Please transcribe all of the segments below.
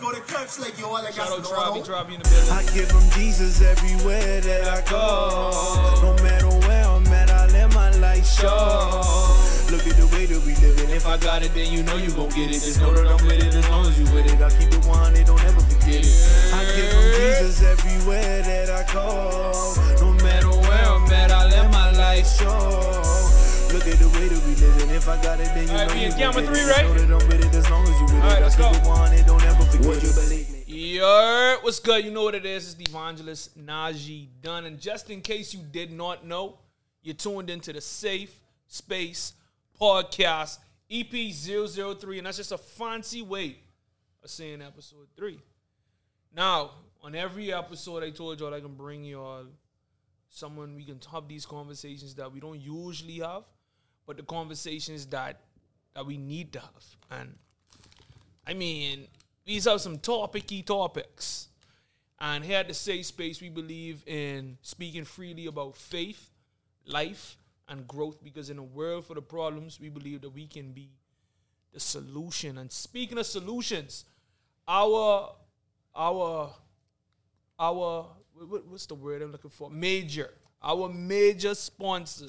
go to church like you all I Shout out got Travi, Travi in the building. I give him Jesus everywhere that I go. No matter where I'm at, I let my light show. Look at the way that we living. If I got it, then you know you gon' get it. Just know that I'm with it as long as you with it. I keep it 100, don't ever forget it. I give him Jesus everywhere that I go. No matter where I'm at, I let my light show. Look at the way that we living. If I got it, then you Alright, know we you in gon' camera get three, it. Just right? know that I'm with it as long as you with it. Alright, I let's keep go. it 100, don't ever forget Would you believe me? Yer, what's good? You know what it is. It's the evangelist Najee Dunn. And just in case you did not know, you're tuned into the Safe Space Podcast, EP 003. And that's just a fancy way of saying episode three. Now, on every episode, I told y'all I can bring y'all someone we can have these conversations that we don't usually have, but the conversations that that we need to have. And I mean, these are some topicy topics. And here at the Safe Space, we believe in speaking freely about faith, life, and growth because in a world full of problems, we believe that we can be the solution. And speaking of solutions, our our our what's the word I'm looking for? Major. Our major sponsor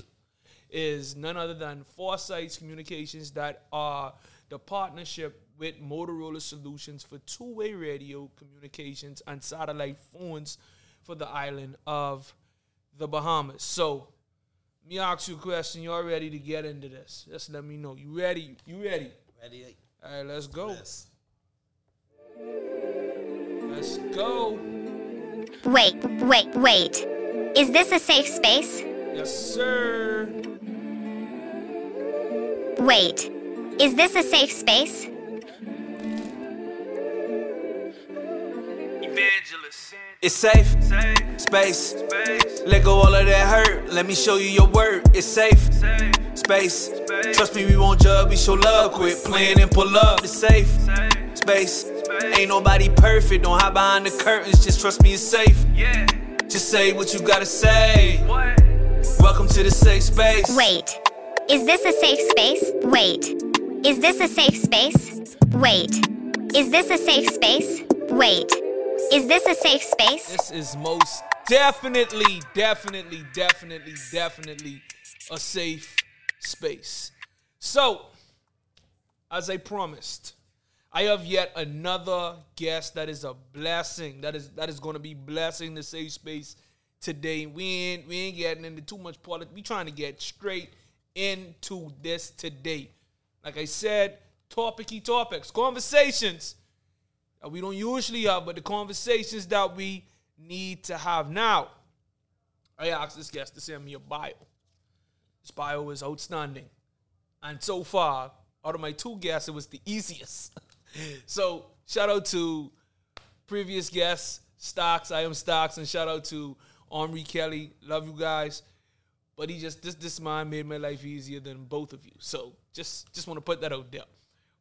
is none other than Foresights Communications that are the partnership with Motorola Solutions for two-way radio communications and satellite phones for the island of the Bahamas. So, me ask you a question. You all ready to get into this? Just let me know. You ready? You ready? Ready? All right, let's go. Yes. Let's go. Wait, wait, wait. Is this a safe space? Yes, sir. Wait. Is this a safe space? Evangelist. It's safe. Space. Space. Let go all of that hurt. Let me show you your word. It's safe. Space. Trust me, we won't judge. We show love. Quit playing and pull up. It's safe. Space. Ain't nobody perfect. Don't hide behind the curtains. Just trust me, it's safe. Yeah. Just say what you gotta say. Welcome to the safe space. Wait. Is this a safe space? Wait. Is this a safe space? Wait. Is this a safe space? Wait. Is this a safe space? This is most definitely, definitely, definitely, definitely a safe space. So, as I promised, I have yet another guest that is a blessing. That is that is going to be blessing the safe space today. We ain't we ain't getting into too much politics. We trying to get straight into this today. Like I said, topicy topics, conversations that we don't usually have, but the conversations that we need to have now. I asked this guest to send me a bio. This bio is outstanding. And so far, out of my two guests, it was the easiest. so shout out to previous guests, Stocks, I am Stocks, and shout out to Omri Kelly. Love you guys. But he just this this man made my life easier than both of you. So just just want to put that out there.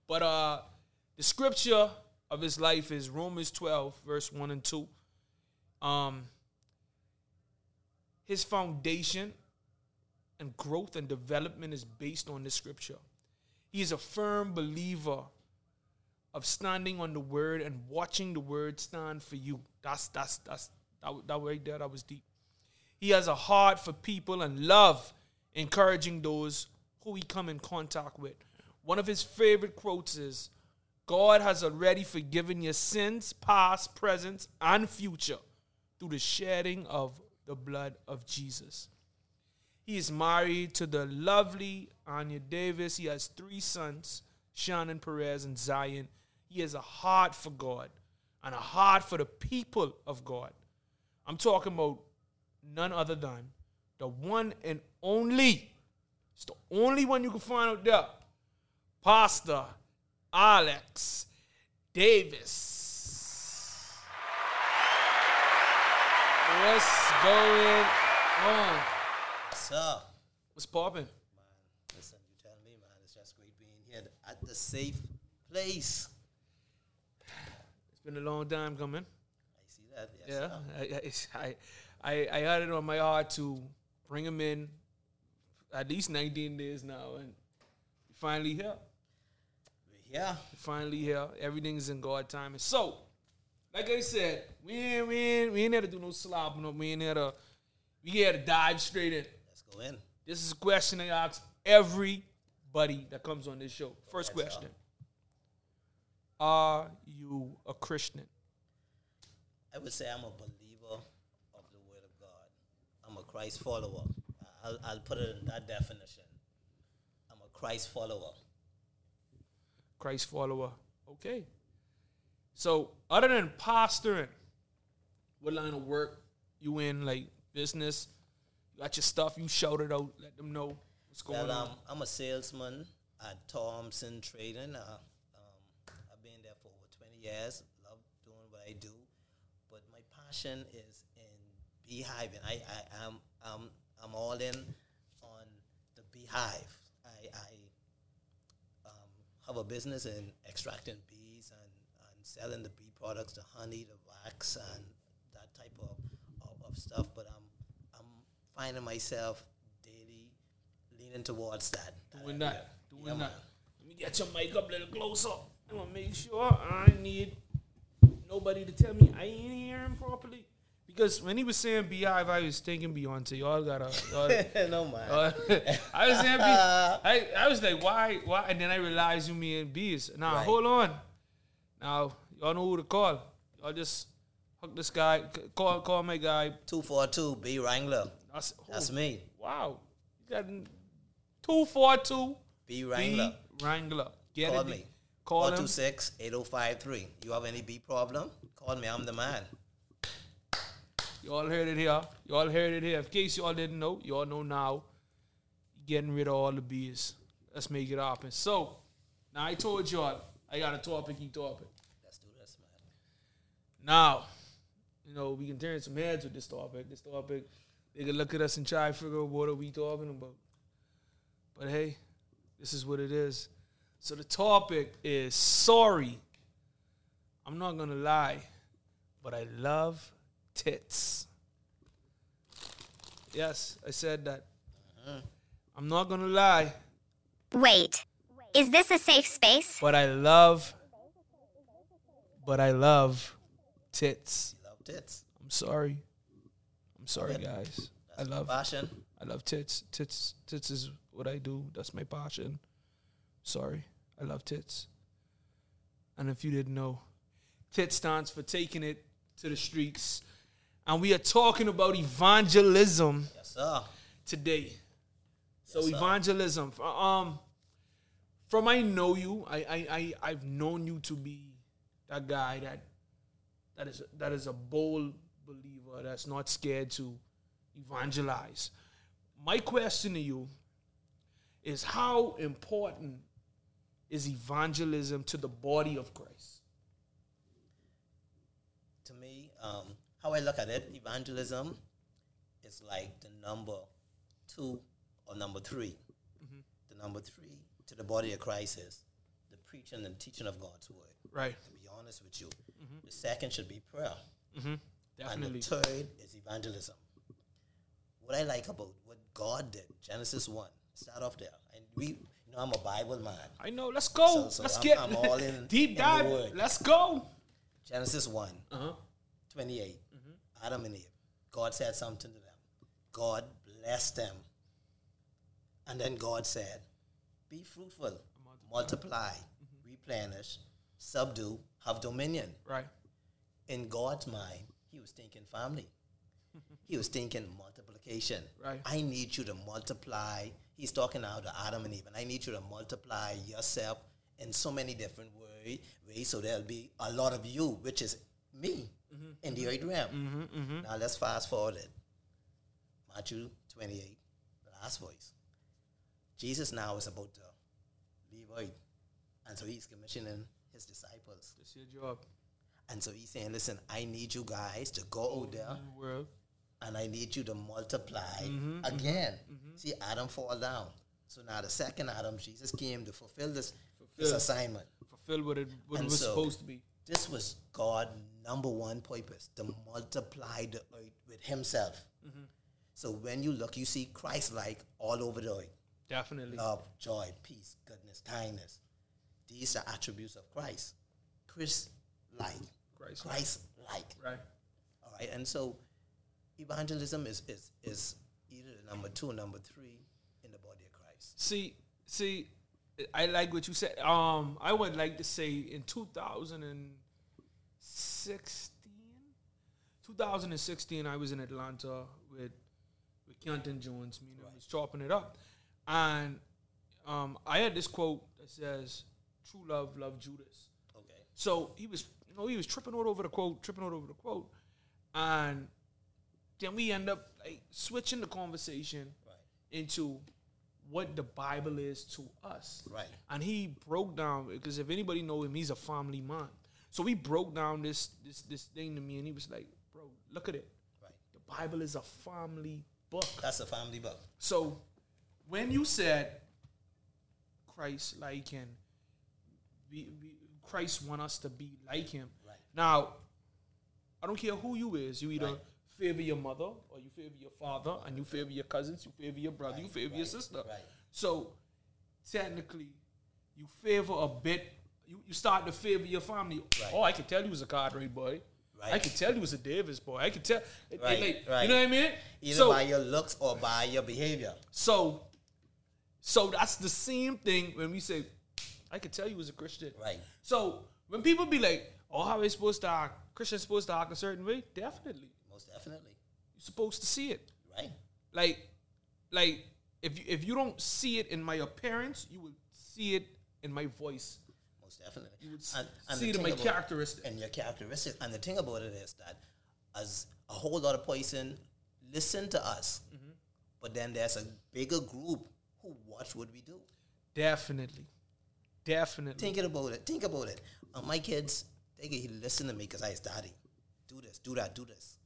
But uh the scripture of his life is Romans 12, verse 1 and 2. Um his foundation and growth and development is based on this scripture. He is a firm believer of standing on the word and watching the word stand for you. That's that's that's that, that right there. That was deep. He has a heart for people and love encouraging those who he come in contact with. One of his favorite quotes is, "God has already forgiven your sins, past, present, and future, through the shedding of the blood of Jesus." He is married to the lovely Anya Davis. He has three sons, Shannon Perez and Zion. He has a heart for God and a heart for the people of God. I'm talking about none other than the one and only. It's the only one you can find out there. Pastor Alex Davis. What's going on? What's up? What's popping? Listen, you tell me, man. It's just great being here at the safe place. It's been a long time coming. Yeah. I, I, I, had it on my heart to bring him in at least 19 days now, and finally here. Yeah. finally here. Everything's in God timing. So, like I said, we ain't we ain't, we ain't here to do no slopping up. We ain't here to we here to dive straight in. Let's go in. This is a question I ask everybody that comes on this show. First question: Are you a Christian? I would say I'm a believer of the Word of God. I'm a Christ follower. I'll, I'll put it in that definition. I'm a Christ follower. Christ follower. Okay. So, other than pastoring, what line of work you in? Like business? You got your stuff. You shout it out. Let them know what's going Well, on. um, I'm a salesman at Thompson Trading. Uh, um, I've been there for over 20 years. Love doing what I do, passion is in beehiving. I, I am I'm, I'm all in on the beehive. I, I um, have a business in extracting bees and, and selling the bee products, the honey, the wax, and that type of, of, of stuff. But I'm I'm finding myself daily leaning towards that. doing that. Doing Yeah, that. man. Let me get your mic up a little closer. I'm gonna make sure I need nobody to tell me I ain't hearing properly. Because when he was saying Beehive, I was thinking Beyonce. Y'all gotta. Y'all, no man. uh, I was saying, Bee- I, I was like, why, why? And then I realized you mean bees. Now Right. hold on. Now y'all know who to call. Y'all just hook this guy. Call, call my guy. Two four two B Wrangler. That's, That's oh, me. Wow. You got two four two. B Wrangler. B Wrangler. Get Call it? me. Call him. 426 8053. You have any B problem? Call me. I'm the man. Y'all heard it here. Y'all heard it here. In case y'all didn't know, y'all know now. Getting rid of all the bees. Let's make it happen. So, now I told y'all I got a topic, you topic. Let's do this, man. Now, you know, we can turn some heads with this topic. This topic, they can look at us and try to figure out what are we talking about. But hey, this is what it is. So the topic is sorry. I'm not gonna lie, but I love tits. Yes, I said that. Uh-huh. I'm not gonna lie, Wait. Is this a safe space? but I love, but I love tits. You love tits. I'm sorry. I'm sorry, guys. I love Passion. I love tits. Tits tits is what I do. That's my passion. Sorry. I love tits. And if you didn't know, tit stands for taking it to the streets. And we are talking about evangelism Yes, sir. today. So Yes, evangelism. Um from I know you, I, I I I've known you to be that guy that that is that is a bold believer that's not scared to evangelize. My question to you is how important is evangelism to the body of Christ? To me, um, how I look at it, evangelism is like the number two or number 3 mm-hmm. The number three to the body of Christ is the preaching and teaching of God's word. Right. To be honest with you, mm-hmm. the second should be prayer. Definitely. And the third is evangelism. What I like about what God did, Genesis 1, start off there. And we, you know, I'm a Bible man. I know. Let's go. So- so Let's I'm- get I'm all in- deep in dive. Let's go. Genesis 1, Uh-huh. 28. Adam and Eve. God said something to them. God blessed them. And then God said, Be fruitful, multiply, replenish, subdue, have dominion. Right. In God's mind, he was thinking family. he was thinking multiplication. Right. I need you to multiply. He's talking now to Adam and Eve, and I need you to multiply yourself in so many different way, ways so there'll be a lot of you, which is me mm-hmm. in the earth realm. Mm-hmm, mm-hmm. Now let's fast forward it. Matthew 28, last voice. Jesus now is about to leave earth. And so he's commissioning his disciples. That's your job. And so he's saying, listen, I need you guys to go out there the world. And I need you to multiply Mm-hmm, again. See, Adam fall down. So now the second Adam, Jesus came to fulfill this, this assignment. Fulfill what it what it was so- supposed to be. This was God' number one purpose to multiply the earth with Himself. Mm-hmm. So when you look, you see Christ like all over the earth Definitely. love, joy, peace, goodness, kindness, these are attributes of Christ. Christ like. Christ like. Right. All right. And so evangelism is, is, is either the number two or number three in the body of Christ. See, see, I like what you said. Um, I would like to say in 2016, 2016, I was in Atlanta with with Kenton Jones. Me and him was chopping it up, and um, I had this quote that says, "True love, love Judas." Okay. So he was, you know, he was tripping all over the quote, tripping all over the quote, and then we end up like switching the conversation Right. into what the Bible is to us. Right. And he broke down because if anybody know him, he's a family man. So he broke down this this this thing to me, and he was like, "Bro, look at it. Right. The Bible is a family book." That's a family book. So when you said Christ like him, we, we, Christ want us to be like him. Right. Now, I don't care who you is. You either Right. Favor your mother or you favor your father, and you favor your cousins, you favor your brother, you Right, favor your sister. right. So technically, you favor a bit. You, you start to favor your family. Right. Oh, I can tell you was a Cadre boy. I can tell you was a Davis boy. I can tell. Right, like, right. You know what I mean? Either so, by your looks or by your behavior. so, so that's the same thing when we say, I can tell you was a Christian. Right. So when people be like, "Oh, how are they supposed to act? Christians supposed to act a certain way?" Definitely, Most definitely. you're supposed to see it. Right. Like, like if you, if you don't see it in my appearance, you will see it in my voice. Most definitely. You would And- and see it in my about- characteristics. And your characteristics. And the thing about it is that as a whole lot of person listen to us, Mm-hmm. but then there's a bigger group who watch what we do. Definitely, definitely. Thinking about it. Think about it. Uh, my kids, they can listen to me because I daddy. Do this, do that, do this.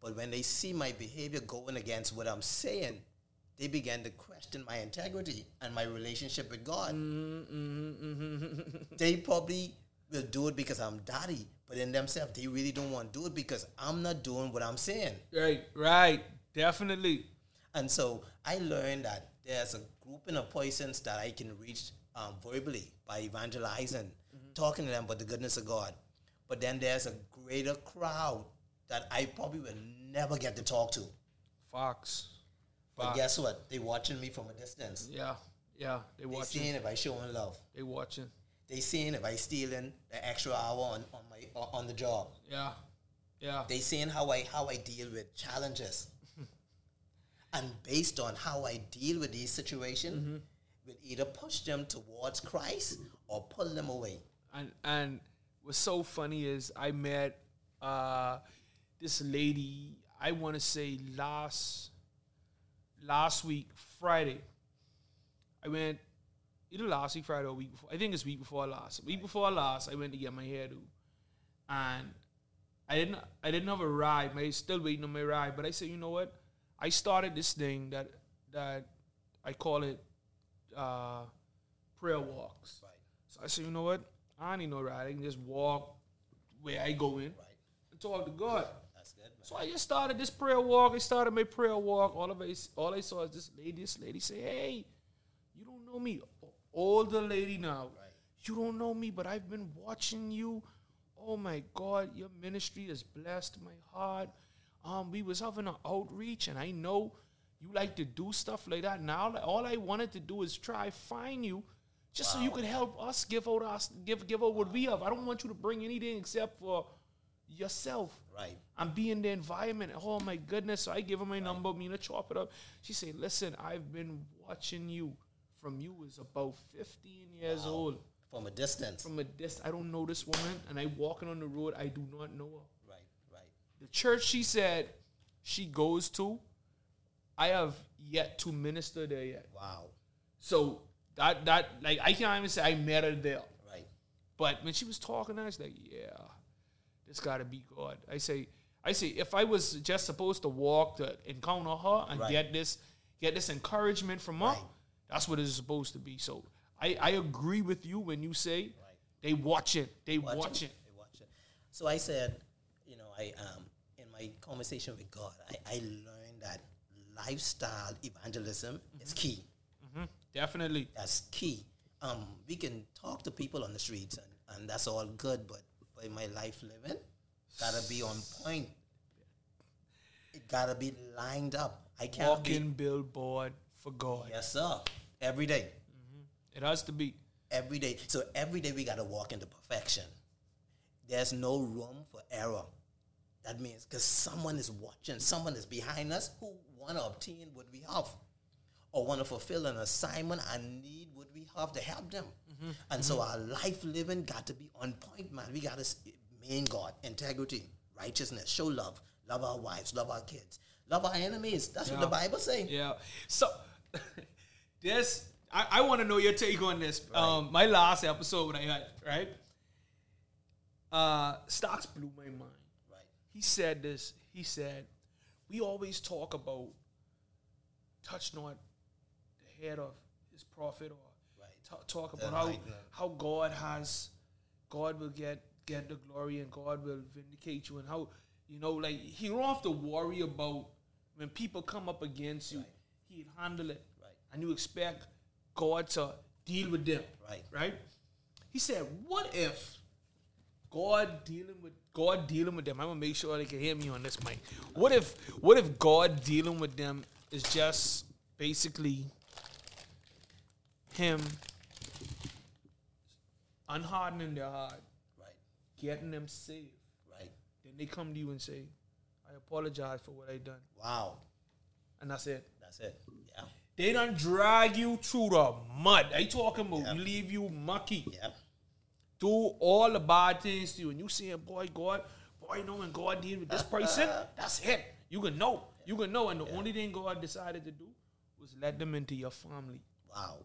But when they see my behavior going against what I'm saying, they begin to question my integrity and my relationship with God. Mm, mm, mm. they probably will do it because I'm daddy, but in themselves, they really don't want to do it because I'm not doing what I'm saying. right, right. Definitely. And so I learned that there's a grouping of persons that I can reach um, verbally by evangelizing, mm-hmm. talking to them about the goodness of God. But then there's a greater crowd that I probably will never get to talk to. Fox. But Fox. guess what? They watching me from a distance. Yeah, yeah. They watching. They seeing if I showing love. They watching. They seeing if I stealing the extra hour on, on my on the job. Yeah, yeah. They seeing how I how I deal with challenges. and based on how I deal with these situations, will either push them towards Christ or pull them away. and and what's so funny is I met uh this lady. I want to say last last week Friday. I went either last week Friday or week before. I think it's week before last. Week before last, I went to get my hair do, and I didn't. I didn't have a ride. I still waiting on my ride. But I said, you know what? I started this thing that that I call it uh, prayer walks. Right. So I said, you know what? I need no ride. I can just walk where I go in Right. and talk to God. That's good, man. So I just started this prayer walk. I started my prayer walk. All of it, all I saw is this lady. This lady say, "Hey, you don't know me, older lady now. Right. You don't know me, but I've been watching you. Oh my God, your ministry has blessed my heart. Um, we was having an outreach, and I know you like to do stuff like that. Now, all I wanted to do is try find you." Just so you could help us give out us give give out what we have. I don't want you to bring anything except for yourself Right. and be in the environment. Oh my goodness. So I give her my number, me to chop it up. She said, Listen, I've been watching you from you was about 15 years old. From a distance. From a distance, I don't know this woman, and I walking on the road, I do not know her. right. Right. The church she said she goes to, I have yet to minister there yet. Wow. So that that like I can't even say I met her there. Right. But when she was talking, I was like, yeah, this got to be God. I say, I say, if I was just supposed to walk to encounter her and Right. get this, get this encouragement from her, Right. that's what it's supposed to be. So I, I agree with you when you say they watch it, they watch, Watch it. They watch it. So I said, you know, I um in my conversation with God, I, I learned that lifestyle evangelism is key. Definitely. That's key um, we can talk to people on the streets, and, and that's all good. But by my life living, gotta be on point. It gotta be lined up. I can't Walking billboard for God. be. Yes, sir. Every day, mm-hmm. It has to be. every day. So every day we gotta walk into perfection. There's no room for error. That means because someone is watching, someone is behind us who want to obtain what we have or want to fulfill an assignment and need what we have to help them. And so our life living got to be on point, man. We got to main God, integrity, righteousness, show love, love our wives, love our kids, love our enemies. That's what the Bible say. Yeah. So this I, I want to know your take on this. Um, my last episode when I had, right? Uh, stocks blew my mind. Right. He said this. He said, "We always talk about touch not the head of his prophet, or Right. talk about how how God has, God will get get the glory and God will vindicate you, and how you know, like he don't have to worry about when people come up against you. He'd handle it, Right. and you expect God to deal with them, Right. Right. He said, "What if?" God dealing with God dealing with them. I'm gonna make sure they can hear me on this mic. What if what if God dealing with them is just basically him unhardening their heart, Right. getting them saved. Right. Then they come to you and say, I apologize for what I done. Wow. And that's it. That's it. Yeah. They don't drag you through the mud. I talking about Yeah. leave you mucky. Yeah. do all the bad things to you, and you saying, "Boy, God, boy, know when God deal with this person, that's it. You can know, you can know." And the only thing God decided to do was let them into your family. Wow.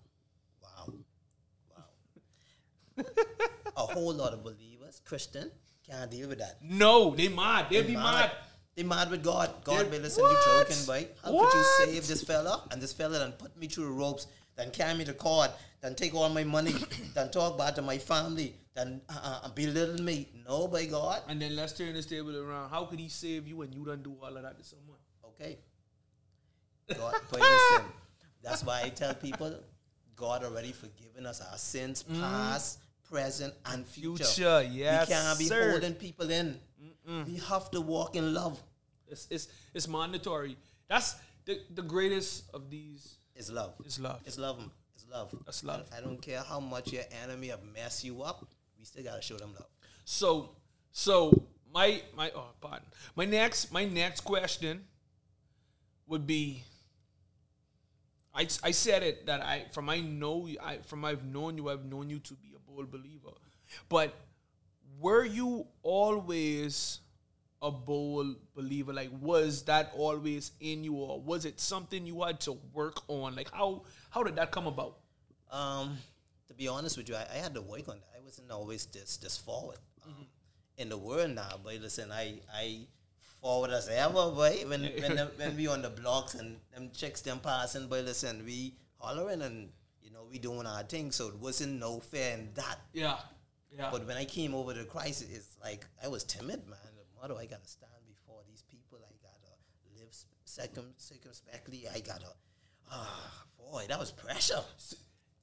A whole lot of believers, Christian, can't deal with that. No, they mad. They be mad. They mad with God. God, may listen, What? you joking, boy. How could you save this fella? And this fella then put me through the ropes, then carry me to court, then take all my money, then talk bad to my family, then uh, uh, belittle me. No, by God. And then let's turn this table around. How could He save you when you done do all of that to someone? Okay. God, but listen, that's why I tell people God already forgiven us our sins, past, present, and future. Future, yes, We can't be sir. holding people in. We have to walk in love. It's it's it's mandatory. That's the the greatest of these It's love. is love. It's love. It's love. That's love. I don't care how much your enemy have messed you up. We still gotta show them love. So, so my my oh pardon. My next my next question would be. I, I said it that I from I know I from I've known you I've known you to be bold believer, but were you always a bold believer? Like was that always in you, or was it something you had to work on? Like how how did that come about? Um, to be honest with you, I, I had to work on that. I wasn't always this this forward. Um, In the world now, but listen, I I forward as ever, boy. When when them, when we on the blocks and them chicks them passing, but listen, we hollering and we doing our thing. So it wasn't no fair in that. Yeah, yeah. But when I came over to Christ, it's like I was timid, man. Mother, I gotta stand before these people. I gotta live circum circumspectly. I gotta, ah, boy, that was pressure.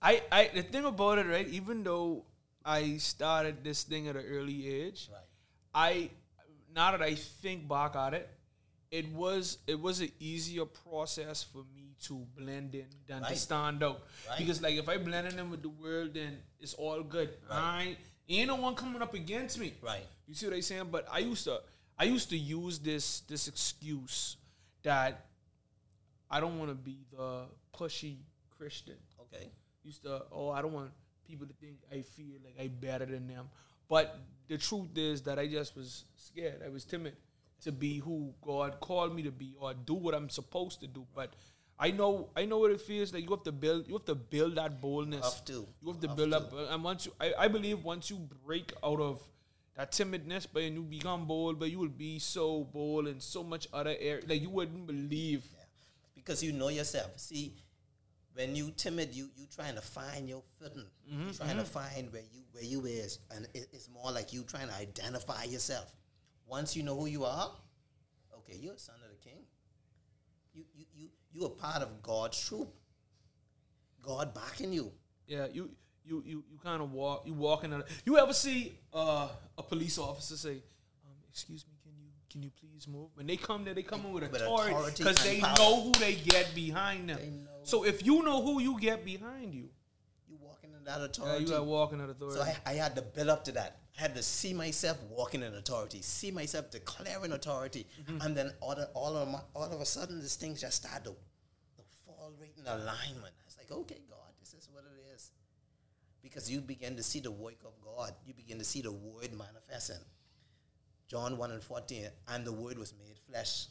I, I the thing about it, right? Even though I started this thing at an early age, Right. I now that I think back at it, it was it was an easier process for me to blend in than to stand out. Right. Because like if I blended in with the world, then it's all good. I ain't no one coming up against me. Right. You see what I'm saying? But I used to I used to use this this excuse that I don't want to be the pushy Christian Okay. used to oh I don't want people to think I feel like I better than them. But the truth is that I just was scared. I was timid to be who God called me to be or do what I'm supposed to do. But I know I know what it feels like. You have to build you have to build that boldness. Have to. You have to Have build to. up and once you I, I believe once you break out of that timidness, but and you become bold, but you will be so bold in so much other area like you wouldn't believe. Because you know yourself. See, when you timid, you you trying to find your footing. Mm-hmm, you trying to find where you where you is, and it, it's more like you trying to identify yourself. Once you know who you are, okay, you're a son of the King. You you you you are part of God's troop. God backing you. Yeah, you you you, you kind of walk you walking. out- You ever see uh, a police officer say, um, "Excuse me, can you can you please move?" When they come there, they come in with authority authority because they power. know who they get behind them. So if you know who you get behind You in that yeah, authority. you got walking at authority. So I, I had to build up to that. I had to see myself walking in authority, see myself declaring authority, Mm-hmm. and then all, the, all of my, all of a sudden, these things just started to, to fall right in alignment. I was like, okay, God, this is what it is, because you begin to see the work of God. You begin to see the Word manifesting. John one and fourteen, and the Word was made flesh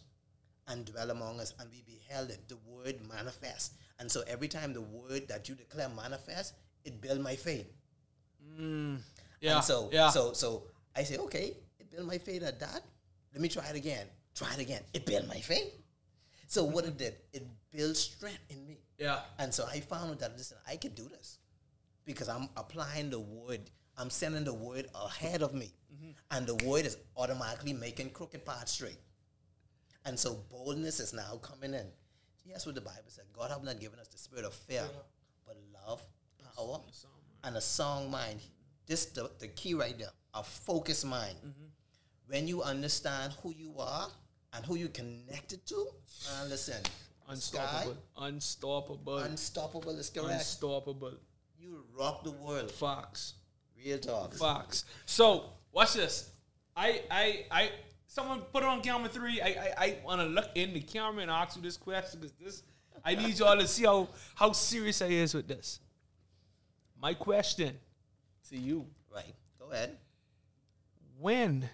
and dwell among us, and we beheld it. The Word manifest, and so every time the Word that you declare manifest, it built my faith. Mm. yeah, And so, yeah. so, so I say, okay, it built my faith at that. Let me try it again. Try it again. It built my faith. So what it did, it built strength in me. yeah. And so I found that listen, I could do this because I'm applying the word. I'm sending the word ahead of me, mm-hmm. and the word is automatically making crooked paths straight. And so boldness is now coming in. Yes, what the Bible said. God have not given us the spirit of fear, but love, power, and a sound mind. This the, the key right there. A focused mind. Mm-hmm. When you understand who you are and who you connected to, and listen, the sky, Unstoppable, unstoppable, unstoppable is correct. unstoppable. you rock the world. Fox. Real talk. Fox. So watch this. I I I someone put it on camera three. I I, I want to look in the camera and ask you this question because this I need y'all to see how how serious I is with this. My question to you: Right. Go ahead. When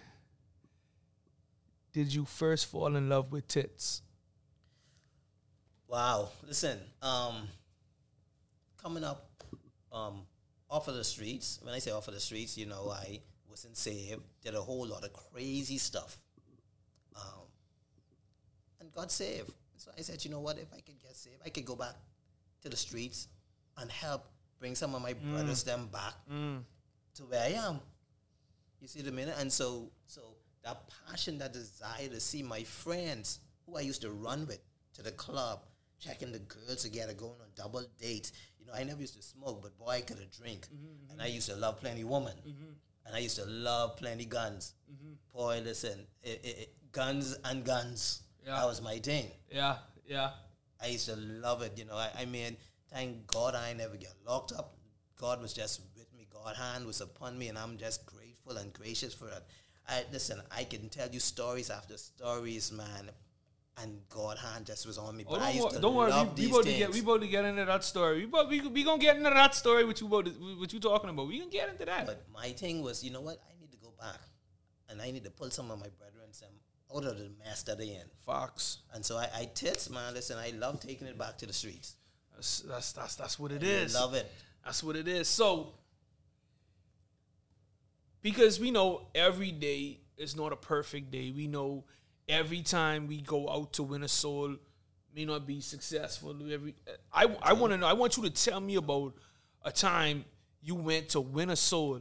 did you first fall in love with tits? Wow. Listen, um, coming up um, off of the streets, when I say off of the streets, you know, I wasn't saved, did a whole lot of crazy stuff. Um, and got saved. So I said, you know what, if I could get saved, I could go back to the streets and help bring some of my mm. brothers them back mm. to where I am. You see the minute? And so so that passion, that desire to see my friends who I used to run with to the club, checking the girls together, going on double dates. You know, I never used to smoke, but boy, I could have drink. Mm-hmm, mm-hmm. And I used to love plenty woman. Mm-hmm. And I used to love plenty guns. Boy, listen, it, it, it- guns and guns. Yeah. That was my thing. Yeah, yeah. I used to love it. You know, I, I mean, thank God I never get locked up. God was just with me. God's hand was upon me, and I'm just grateful and gracious for it. I listen. I can tell you stories after stories, man, and God's hand just was on me. Oh, But I don't, don't worry, we, we about to get we about to get into that story. We about, we we gonna get into that story. What you about to, what you talking about? We gonna get into that. But my thing was, you know what? I need to go back, and I need to pull some of my brethren some out of the mess that they in. Fox. And so I, I tits, man. Listen, I love taking it back to the streets. That's that's that's, that's what it I is. love it. That's what it is. So because we know every day is not a perfect day. We know every time we go out to win a soul may not be successful. Every I I want to know. I want you to tell me about a time you went to win a soul,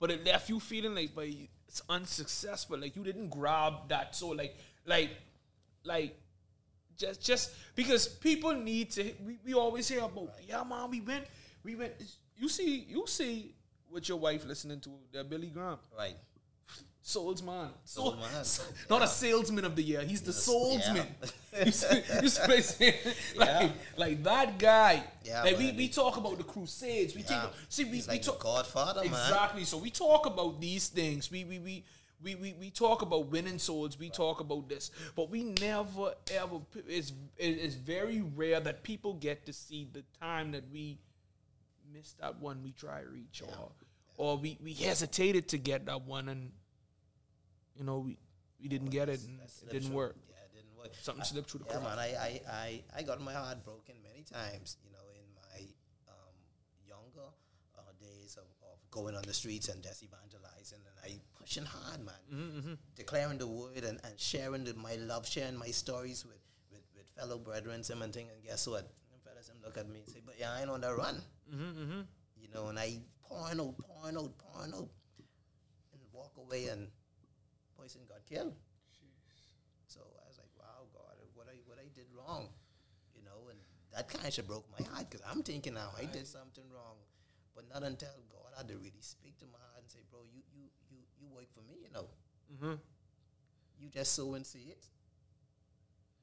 but it left you feeling like, but it's unsuccessful. Like you didn't grab that soul. Like like like just just because people need to we, we always hear about yeah man we went we went you see you see what your wife listening to that Billy Graham Right. Souls man Soul Soul- man. not a salesman of the year he's the soulsman yeah. you see, you see what I'm saying? like, Yeah. like that guy Yeah, like we, man. we talk about the crusades we Yeah. take see we, He's we like talk the Godfather, man. Exactly. So we talk about these things. We we we. We, we, we talk about winning swords. We talk about this, but we never ever. It's it's very rare that people get to see the time that we missed that one we try to reach, or or we, we hesitated to get that one, and you know we we didn't get it, and it didn't work. Yeah, it didn't work. Something I- slipped through the Yeah. I, I, I, I got my heart broken many times, you know, in my um, younger uh, days of, of going on the streets and just evangelizing and I hard, man. Mm-hmm, Declaring the word and, and sharing the, my love, sharing my stories with, with, with fellow brethren some and thing. And guess what? Them fellas them look at me and say, but yeah, I ain't on the run. Mm-hmm, You know, and I pouring out, pouring out, pouring out and walk away and poison got killed. So I was like, wow, God, what I what I did wrong, you know, and that kind of broke my heart because I'm thinking now I did something wrong, But not until God had to really speak to my heart and say, bro, you you you work for me, you know. Mhm. You just sow and see it.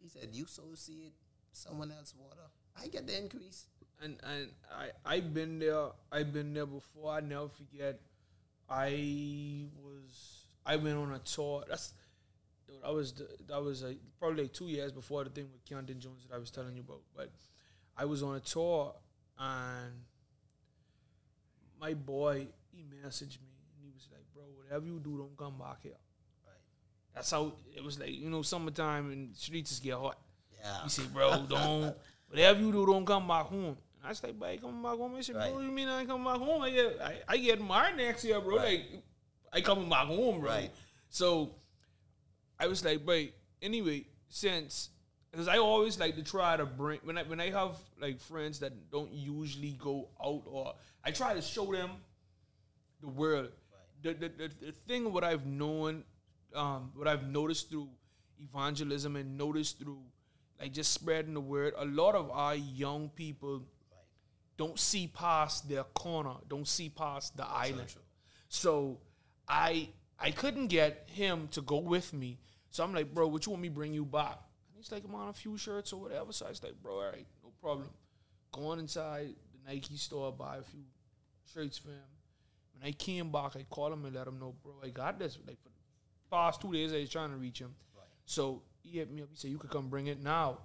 He said, you sow seed, someone else water. I get the increase. and and I I've been there. I've been there before. I never forget. I was I went on a tour. That's that was the, that was like probably like two years before the thing with Keontae Jones that I was telling you about. But I was on a tour and my boy he messaged me was like, "Bro, whatever you do, don't come back here." Right. That's how it was like. You know, summertime and streets just get hot. Yeah. He said, bro, don't whatever you do, don't come back home. And I said, bro, come back home. I said, bro, you mean I come back home? I get I, I get married next year, bro. Right. Like I coming back home, bro. Right. So I was like, bro, anyway, since because I always like to try to bring when I when I have like friends that don't usually go out or I try to show them the world. The, the, the, the thing what I've known, um, what I've noticed through evangelism and noticed through like just spreading the word, a lot of our young people don't see past their corner, don't see past the island. So I I couldn't get him to go with me. So I'm like, bro, what you want me bring you back? And he's like, I'm on a few shirts or whatever. So I was like, bro, all right, no problem. Go on inside the Nike store, buy a few shirts for him. When I came back, I called him and let him know, bro, I got this. Like for the past two days, I was trying to reach him. So he hit me up. He said, you could come bring it now.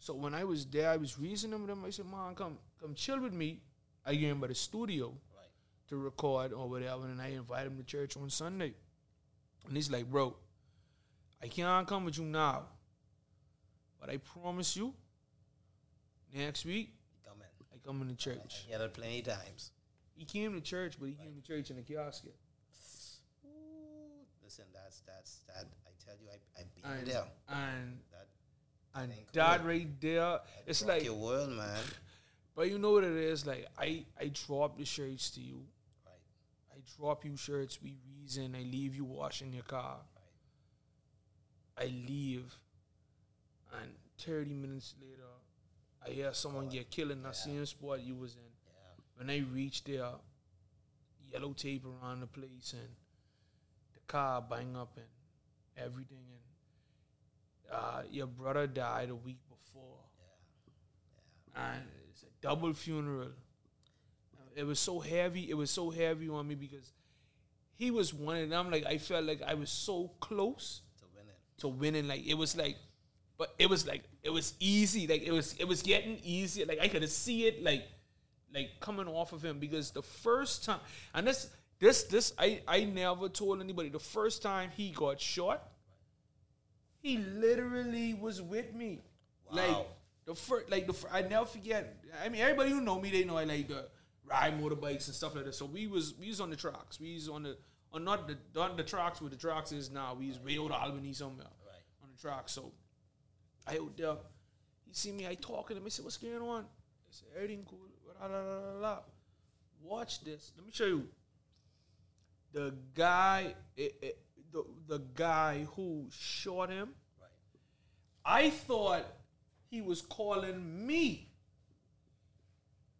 So when I was there, I was reasoning with him. I said, man, come come chill with me. I gave him by the studio Right. to record or whatever, and I invited him to church on Sunday. And he's like, bro, I can't come with you now. But I promise you, next week, I Come in. the church. Had it plenty times. He came to church, but he came to church in a kiosk. Ooh, listen, that's that's that. I tell you, I I been And, there. and, That and that cool. right there, it's like, your world, man. but you know what it is? Like, I, I drop the shirts to you. Right. I drop you shirts, we reason, I leave you washing your car. I leave, and 30 minutes later, I hear someone get killed in that same spot you was in. Yeah. When I reach there, yellow tape around the place, and the car bang up and everything. And uh, your brother died a week before, and it's a double funeral. It was so heavy. It was so heavy on me because he was one, and I'm like, I felt like I was so close To win it. to winning. Like it was like, but it was like it was easy. Like it was it was getting easier. Like I could see it like like coming off of him because the first time and this this this I I never told anybody the first time he got shot. He literally was with me. Like the first like the I never forget. I mean everybody who know me they know I like to ride motorbikes and stuff like that. So we was we was on the tracks. We was on the on not the not the tracks where the tracks is now. We was way out of Albany somewhere Right. on the track. So I out there, he see me, I talking to him. I said, "What's going on?" I said, "Everything cool." La, la, la, la. Watch this. Let me show you. The guy, it, it, the the guy who shot him. Right. I thought he was calling me.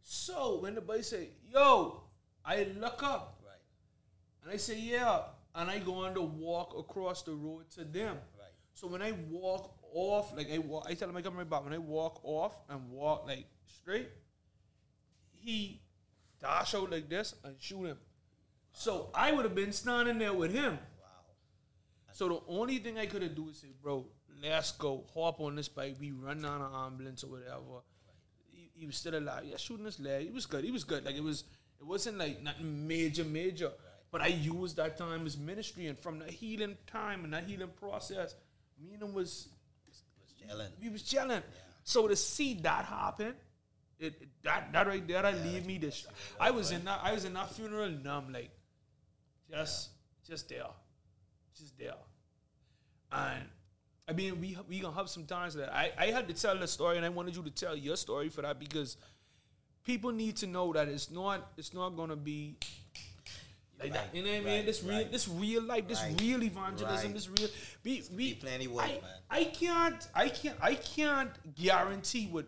So when the boy say, "Yo," I look up Right. and I say, "Yeah," and I go on to walk across the road to them. Right. So when I walk off, like I walk, I tell him I come right back. When I walk off and walk like straight, he dash out like this and shoot him. So I would have been standing there with him. Wow. So the only thing I could have do is say, bro, let's go, hop on this bike, we run down an ambulance or whatever. He, he was still alive. Yeah, shooting his leg. He was good. He was good. Like it was, it wasn't like nothing major, major. But I used that time as ministry, and from the healing time and that healing process, me and him was Was gelling. we was chilling. So to see that happen, it, it- that that right there, that leave me this. I was in that I was in that funeral numb, like just just there, just there. And I mean, we we gonna have some times that I I had to tell the story, and I wanted you to tell your story for that because people need to know that it's not it's not gonna be. Like that, you know what I mean? right, This real, right. this real life, this Right, real evangelism, right. this real. We, we, be plenty work, I, man. I can't, I can't, I can't guarantee what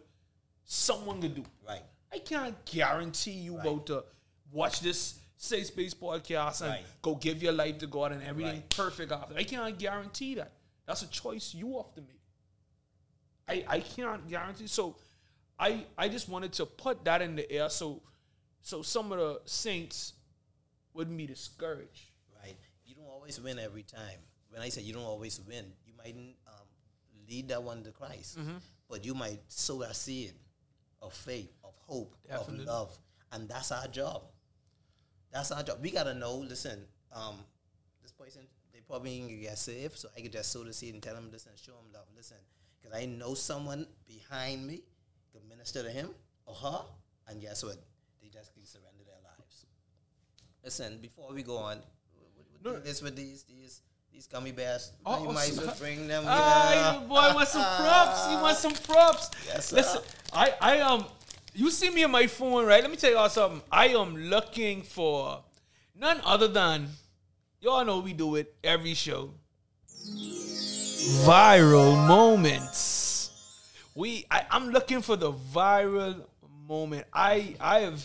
someone could do. Right. I can't guarantee you Right. about the watch this Safe Space podcast and Right. go give your life to God and everything Right. perfect after. I can't guarantee that. That's a choice you have to make. I I can't guarantee. So I I just wanted to put that in the air so so some of the saints wouldn't be discouraged. Right. You don't always win every time. When I say you don't always win, you might um, lead that one to Christ, Mm-hmm. but you might sow a seed of faith, of hope, Definitely. of love, and that's our job. That's our job. We gotta know. Listen, um, this person they probably ain't gonna get saved, so I could just sow the seed and tell them, listen, show them love. Listen, because I know someone behind me could minister to him or her, and guess what? They just can surrender their lives. Listen, before we go on, we- do this with these these these gummy bears. Oh, you might as well bring them. Ah, you boy want some props. You want some props. Yes, sir. Listen, I, I um you see me on my phone, right? Let me tell y'all something. I am looking for none other than y'all know we do it every show. Viral moments. We I, I'm looking for the viral moment. I I have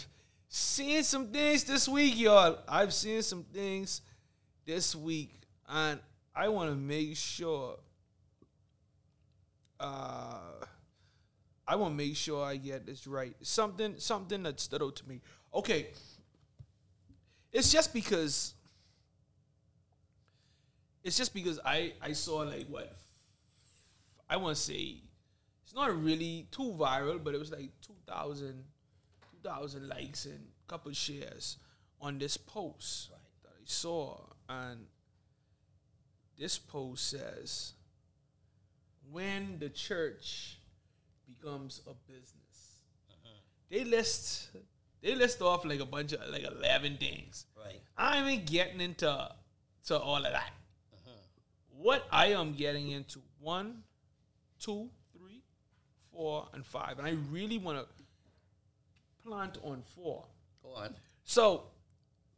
seen some things this week, y'all. I've seen some things this week, and I want to make sure. Uh, I want to make sure I get this right. Something, something that stood out to me. Okay, it's just because. It's just because I I saw like what I want to say. It's not really too viral, but it was like 2,000 2,000 likes and a couple shares on this post that I saw. And this post says, when the church becomes a business, uh-huh. they list they list off like a bunch of like 11 things. Right. I'm even getting into to all of that. Uh-huh. What I am getting into one, two, three, four, and five, and I really want to plant on four. Go on. So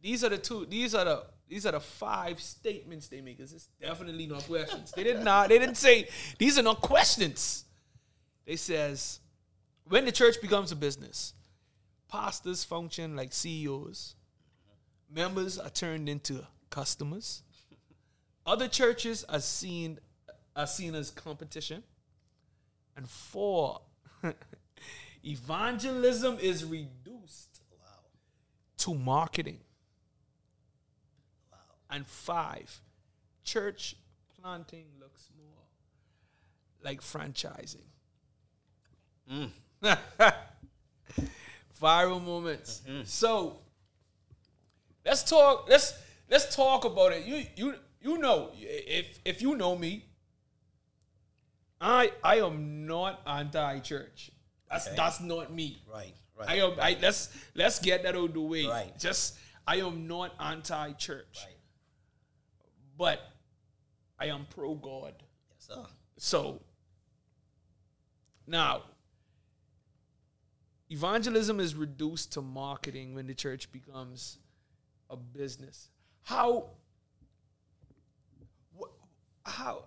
these are the two. These are the these are the five statements they make. Is definitely not questions. They did not. They didn't say these are not questions. They says when the church becomes a business, pastors function like CEOs. Members are turned into customers. Other churches are seen are seen as competition. And four, evangelism is reduced Wow. to marketing. And five, church planting looks more like franchising. Mm. Viral moments. Mm-hmm. So let's talk. Let's let's talk about it. You you you know if if you know me, I I am not anti-church. That's Okay. that's not me. Right. Right. I am. I, let's let's get that out of the way. Right. Just I am not anti-church, Right. But I am pro God. Yes, sir. So now, evangelism is reduced to marketing when the church becomes a business. How? wh- How?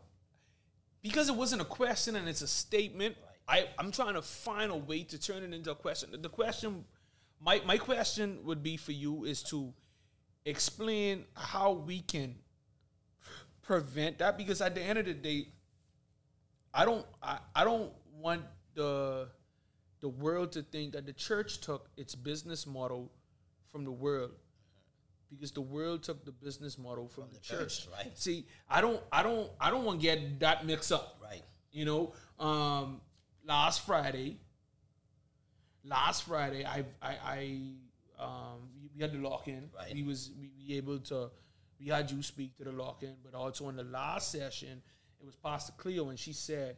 Because it wasn't a question and it's a statement. I, I'm trying to find a way to turn it into a question. The question, my my question would be for you is to explain how we can prevent that because at the end of the day, I don't I, I don't want the the world to think that the church took its business model from the world because the world took the business model from, the, church. church, right. See, I don't I don't I don't want to get that mixed up. Right. You know, um, last Friday, last Friday, I, I, I um, we- had the lock in. Right. We was we, we able to, we had you speak to the lock in, but also in the last session, it was Pastor Cleo, and she said,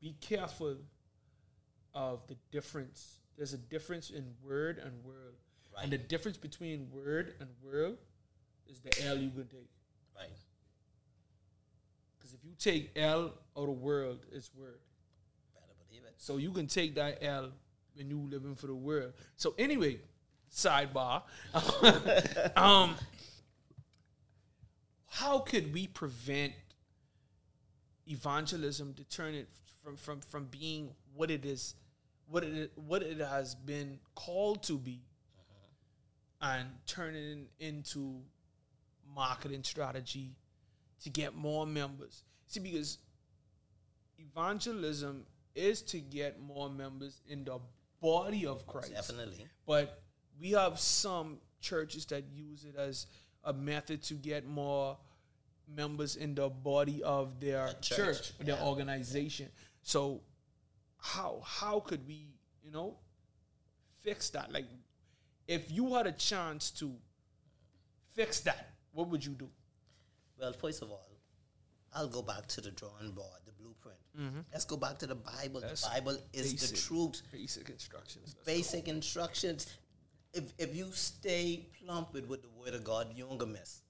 "Be careful of the difference. There's a difference in word and world, and the difference between word and world is the L you can take." Right. Because if you take L out of world, it's word. Better believe it. So you can take that L when you living for the world. So anyway, sidebar. um, how could we prevent evangelism to turn it from from from being what it is, what it what it has been called to be, uh-huh. and turning into marketing strategy to get more members. See, because evangelism is to get more members in the body of Christ. Definitely. But we have some churches that use it as a method to get more members in the body of their church, church, their yeah. organization. So how how could we, you know, fix that? Like if you had a chance to fix that, what would you do? Well, first of all, I'll go back to the drawing board, the blueprint. Mm-hmm. Let's go back to the Bible. That's the Bible is basic. the truth. Basic instructions. Let's Basic instructions. If if you stay plump with, with the word of God, you won't go miss.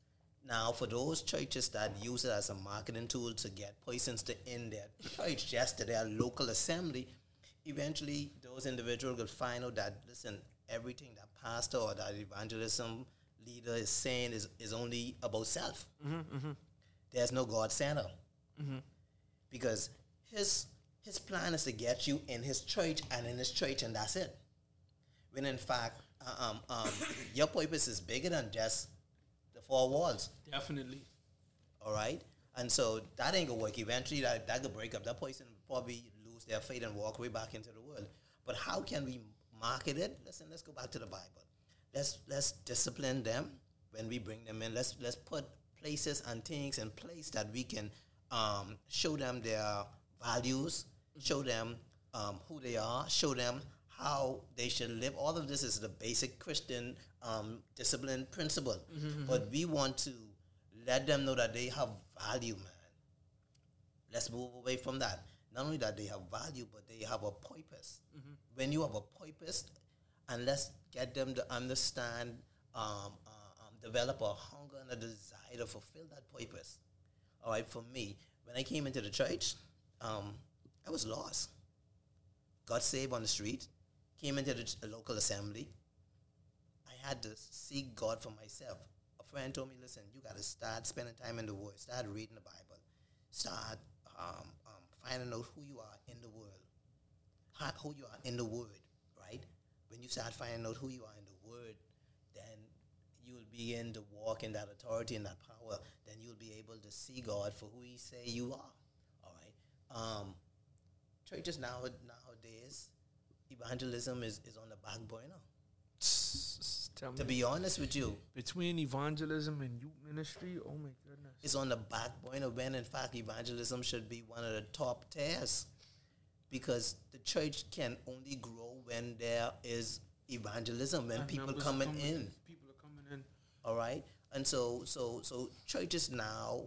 Now, for those churches that use it as a marketing tool to get persons to in their church, just to their local assembly, eventually those individuals will find out that listen, everything that pastor or that evangelism leader is saying is, is only about self. There's no God center because his his plan is to get you in his church and in his church, and that's it. When in fact, uh, um, um, your purpose is bigger than just four walls. Definitely. All right, and so that ain't gonna work. Eventually, that that could break up. That person probably lose their faith and walk way back into the world. But how can we market it? Listen, let's go back to the Bible. Let's let's discipline them when we bring them in. Let's let's put places and things in place that we can um, show them their values, show them um, who they are, show them how they should live. All of this is the basic Christian um, discipline principle. But we want to let them know that they have value, man. Let's move away from that. Not only that they have value, but they have a purpose. When you have a purpose, and let's get them to understand, um, uh, um, develop a hunger and a desire to fulfill that purpose. All right, for me, when I came into the church, um, I was lost. Got saved on the street, came into the local assembly. I had to seek God for myself. A friend told me, listen, you got to start spending time in the Word, start reading the Bible, start um, um, finding out who you are in the world, how, who you are in the Word, right? When you start finding out who you are in the Word, then you'll begin to walk in that authority and that power. Then you'll be able to see God for who He say you are. All right. Um, churches now nowadays, evangelism is, is on the back burner. Tell To me. be honest with you, Between evangelism and youth ministry, oh my goodness. it's on the back burner when in fact evangelism should be one of the top tasks, because the church can only grow when there is evangelism when And people coming coming in People are coming in. all right and so so so churches now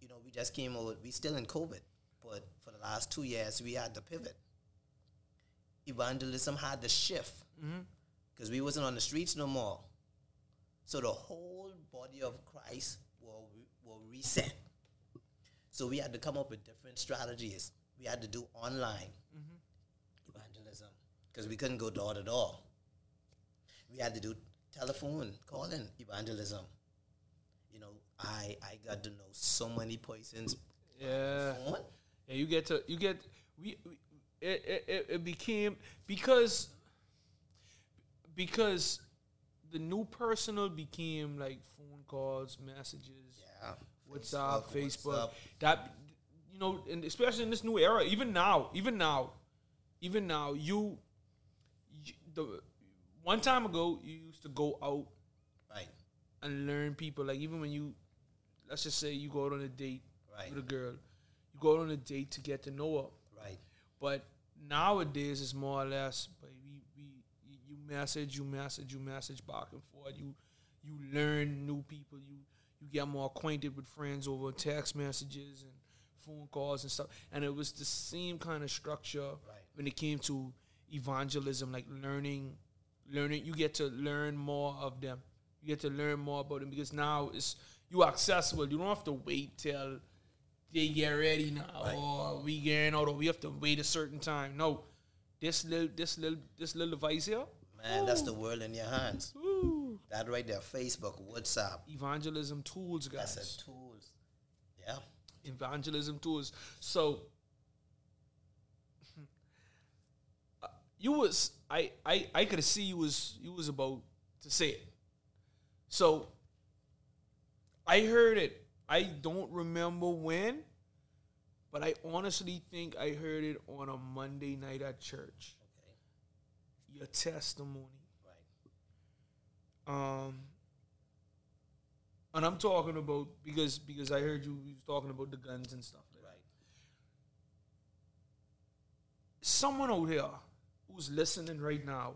you know we just came over we still in covid but for the last two years we had to pivot evangelism had to shift. Mm-hmm. Because we wasn't on the streets no more. So the whole body of christ will, will reset. So we had to come up with different strategies. We had to do online mm-hmm. evangelism because we couldn't go door to door. We had to do telephone calling evangelism. You know, I I got to know so many persons. Yeah. Yeah, you get to you get we, we it, it, it- became because because the new personal became like phone calls, messages, Yeah, WhatsApp, Facebook. WhatsApp. That you know, and especially in this new era, even now, even now, even now, you, you the one time ago you used to go out Right, and learn people. Like even when you, let's just say you go out on a date Right. with a girl, you go out on a date to get to know her. Right, But nowadays it's more or less, but we, we you message, you message, you message back and forth. You you learn new people. You you get more acquainted with friends over text messages and phone calls and stuff. And it was the same kind of structure when it came to evangelism, like learning, learning. You get to learn more of them. You get to learn more about them because now it's you accessible. You don't have to wait till they get ready now, or we getting out, or we have to wait a certain time. No, this little, this little, this little device here, man, that's the world in your hands. ooh, That right there, Facebook, WhatsApp, evangelism tools, guys. that's a tools. Yeah, evangelism tools. So uh, you was I I I could see you was you was about to say it. So I heard it. I don't remember when, but I honestly think I heard it on a Monday night at church. Okay. Your testimony. Right. Um and I'm talking about because because I heard you, you was talking about the guns and stuff like that. Right. Someone out here who's listening right now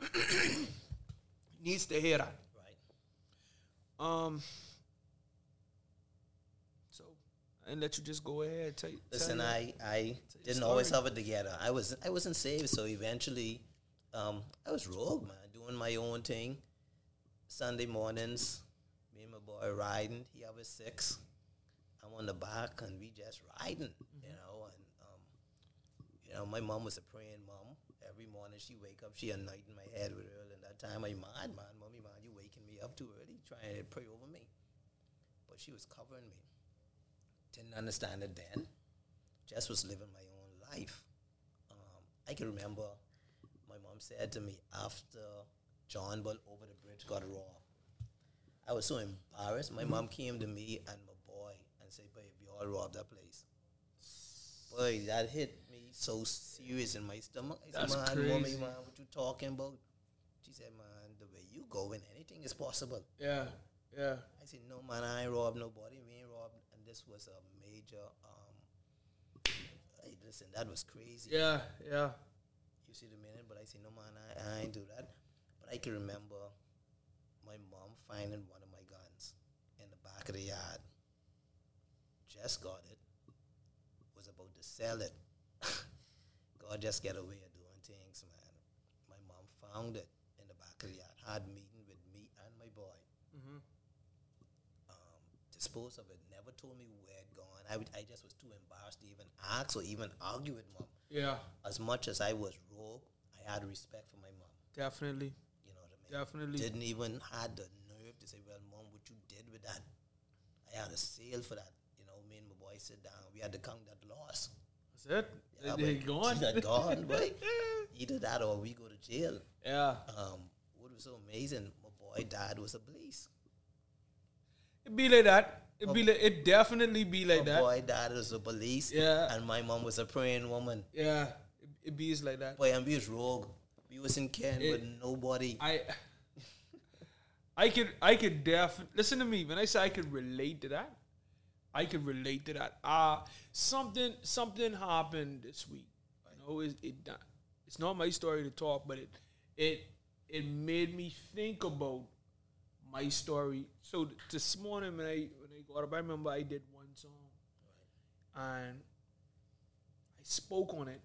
needs to hear that. Right. Um so and let you just go ahead. Tell, Listen, I, I didn't always have it together. I was I wasn't saved, so eventually, um, I was rogue, man, doing my own thing. Sunday mornings, me and my boy riding. He have his six. I'm on the back, and we just riding, you know. And um, you know, my mom was a praying mom. Every morning she wake up, she anointing my head with oil. And that time I mad, man, mommy, man, you waking me up too early, trying to pray over me. But she was covering me. Didn't understand it then. Just was living my own life. Um, I can remember my mom said to me after John Bull over the bridge got raw. I was so embarrassed. My mom came to me and my boy and said, "Babe, you all robbed that place." Boy, that hit me so serious in my stomach. I That's said, "Man, mommy, crazy. man, what you talking about?" She said, "Man, the way you going, anything is possible." Yeah, yeah. I said, no, man, I ain't robbed nobody. We ain't robbed. This was a major, um, hey, listen, that was crazy. Yeah, yeah. You see the meaning? But I say no, man, I, I ain't do that. But I can remember my mom finding one of my guns in the back of the yard. Just got it. Was about to sell it. God just get away way of doing things, man. My mom found it in the back of the yard. Had meeting with me and my boy um, dispose of it. Never told me where it gone. I, would- I just was too embarrassed to even ask or even argue with mom. Yeah, As much as I was rogue, I had respect for my mom. definitely. You know what I mean? Definitely. Didn't even had the nerve to say, "Well, mom, what you did with that?" I had a sale for that. You know, me and my boy sit down. We had to count that loss. That's it. Yeah, they gone. That gone, boy. Either that or we go to jail. yeah. Um, what was so amazing? My boy dad was a police. It be like that. It be like, it definitely be like my that. boy dad was a police. Yeah. And my mom was a praying woman. Yeah. It, it be like that. Boy, and we was rogue. We was in Ken It- with nobody. I I could I could def listen to me when I say I could relate to that. I could relate to that. Uh something something happened this week. You know, it, it it's not my story to talk, but it it it made me think about my story. So th- this morning when I I up, I remember I did one song, and I spoke on it,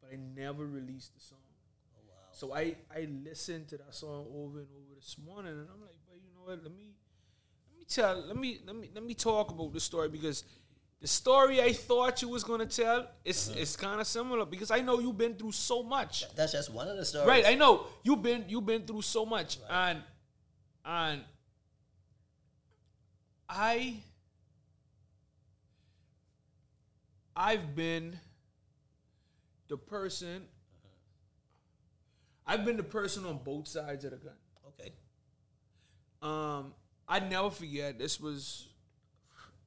but I never released the song. Oh, so I I listened to that song over and over this morning, and I'm like, but you know what? Let me let me tell let me let me let me talk about the story because the story I thought you was gonna tell is it's uh-huh. kind of similar because I know you've been through so much. That's just one of the stories. Right, I know you've been you've been through so much, and and I I've been the person. I've been the person on both sides of the gun. Okay. Um, I never forget. This was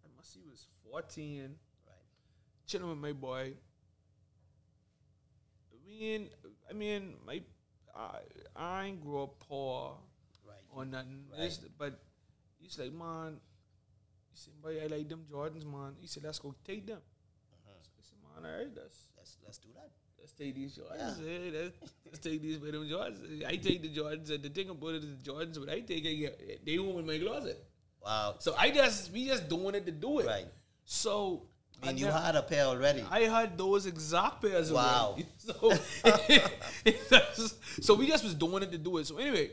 I must see was fourteen Right. chilling with my boy. I mean, I mean, my I I ain't grow up poor Right. or nothing. Right. But he's like, man, he said, boy, I like them Jordans, man. He said, let's go take them. Uh-huh. So I said, man, all right, let's Let's let's do that. let's take these Jordans. Yeah. Hey, let's, let's take these with them Jordans. I take the Jordans, and the thing about it is the Jordans, but I take it, they won't in my closet. Wow. So I just we just doing it to do it. Right. So I mean, you had a pair already. I had those exact pairs. Wow. already. So, so we just was doing it to do it. So anyway,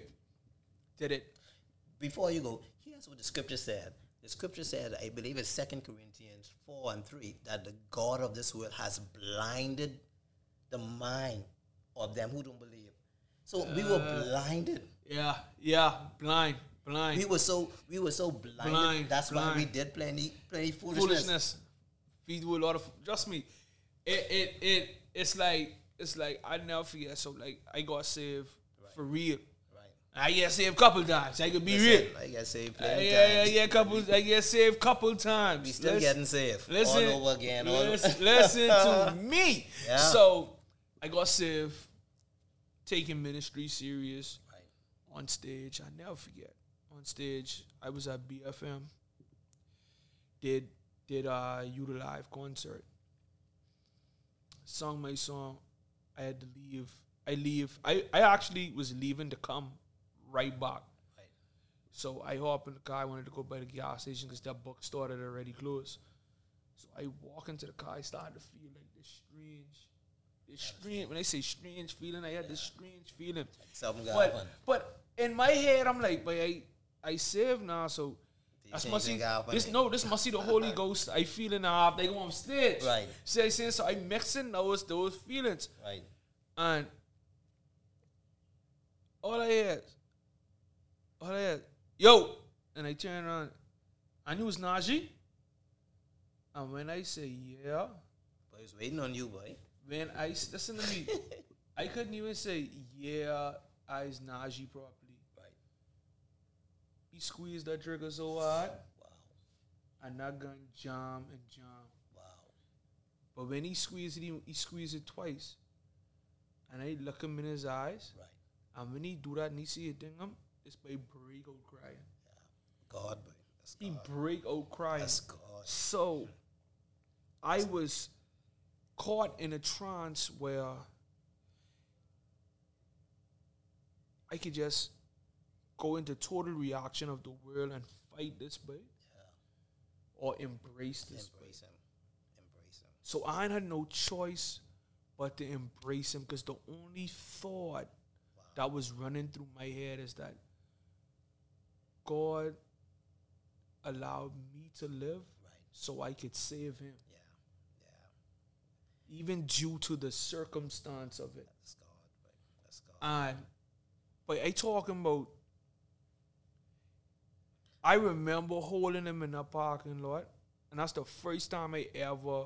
did it. Before you go, here's what the scripture said. The scripture said, I believe it's Second Corinthians 4 and 3, that the God of this world has blinded the mind of them who don't believe. So we were Uh, blinded. Yeah, yeah, blind, blind. We were so we were so blinded. Blind, That's why we did plenty plenty foolishness. foolishness. We do a lot of trust me. It it it it's like it's like I never forget. So like I got saved for real. I get saved a couple times. I could be real. Listen, Like I say, Uh, plenty yeah, yeah, times. yeah, couple. I get saved couple times. We still Listen- getting saved Listen, all over again. All listen, listen to me. Yeah. So I got saved, taking ministry serious Right. on stage. I never forget. On stage, I was at BFM. Did did uh you the live concert. Sung my song. I had to leave. I leave. I, I actually was leaving to come right back. Right. So I hop in the car. I wanted to go by the gas station because that bookstore had already closed. So I walk into the car. I started to feel like this strange, this strange. When I say strange feeling, I had this strange feeling. Something got But happen. but in my head, I'm like, but I I saved now, so. Things must see, ain't got happen. this no, this must see the Holy Ghost. I feeling now. They go on stage, Right. See, I saying so. I mixing those those feelings, Right. and all I had, all Yo, and I turn around, I knew it was Najee. And when I say yeah, but he's waiting on you, boy. when I listen to me, I couldn't even say yeah, I is Najee properly. Right. He squeezed that trigger so hard, Wow. and that gun jam and jam. Wow. But when he squeezed it, he, he squeezed it twice. And I look him in his eyes, Right. and when he do that and he see it ding him, it's by break out crying. God, boy. That's He God. break out crying. That's God. So I was caught in a trance where I could just go into total reaction of the world and fight this boy or embrace this boy. Embrace him. Embrace him. So I had no choice but to embrace him because the only thought that was running through my head is that God allowed me to live Right. so I could save him, Yeah. Yeah. even due to the circumstance of it. That's God. That's God. And but I talking about I remember holding him in the parking lot, and that's the first time I ever.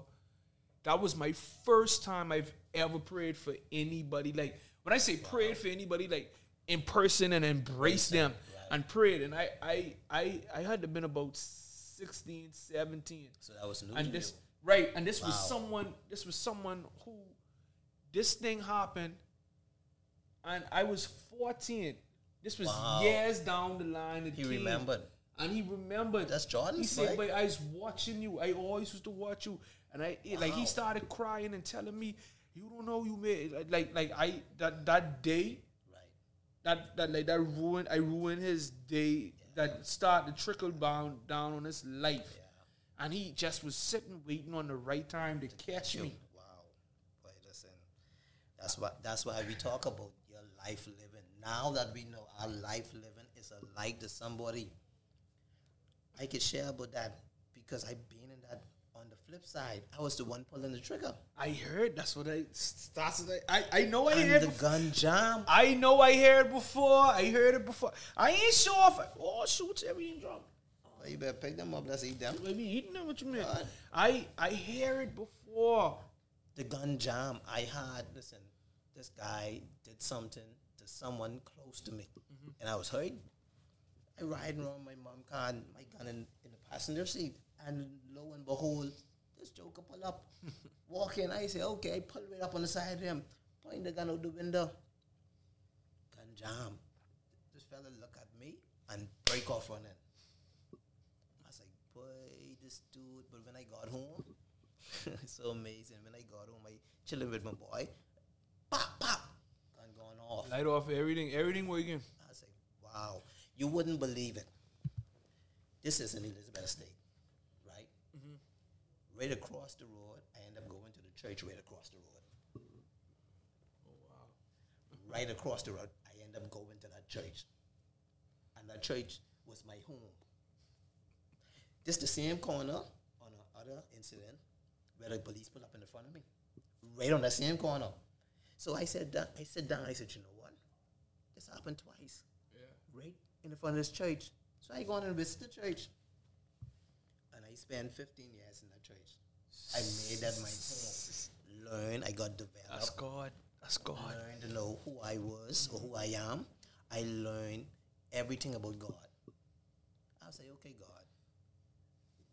That was my first time I've ever prayed for anybody. Like when I say prayed for anybody, like in person and embraced them and prayed. And I, I, I, I had to been about 16, 17 so that was new and this right and this was someone this was someone who this thing happened and i was 14 this was Wow. years down the line He remembered. and he remembered That's Jordan, he said but i was watching you i always used to watch you and i it- like he started crying and telling me you don't know you made like like, i that that day. That that like that ruined I ruined his day. That started to trickle down down on his life, and he just was sitting waiting on the right time to catch me. Wow. Boy, listen. That's why that's why we talk about your life living. Now that we know our life living is a light to somebody, I could share about that because I've been in that on the flip side. I was the one pulling the trigger. I heard that's what I that's what I I, I know I And heard the before. gun jam. I know I heard before. I heard it before. I ain't sure if I, oh shoot everything drunk. Well, you better pick them up. Let's eat them. Maybe eating them. What you mean? I I hear it before. the gun jam, I had listen, this guy did something to someone close to me, mm-hmm. and I was hurt. I riding around my mom car, and my gun in, in the passenger seat, and lo and behold, this joker pull up, walk in. I say, okay, I pull right up on the side of him, point the gun out the window, gun jam. This fella look at me and break off running. I was like, boy, this dude. But when I got home, it's so amazing. When I got home, I chilling with my boy. Pop, pop, gun going off. Light off everything. Everything working. I was like, wow, you wouldn't believe it. This is in Elizabeth Estate? Right across the road, I end up going to the church right across the road. Oh, right across the road, I end up going to that church. And that church was my home. This the same corner on another incident where the police pull up in the front of me. Right on that same corner. So I said that I said down, I said, you know what? This happened twice. Yeah. Right in the front of this church. So I go on and visit the church. I spent 15 years in that church. I made that my home. Learn, I got That's developed. God. That's God. Learn to know who I was or who I am. I learned everything about God. I'll say, okay, God.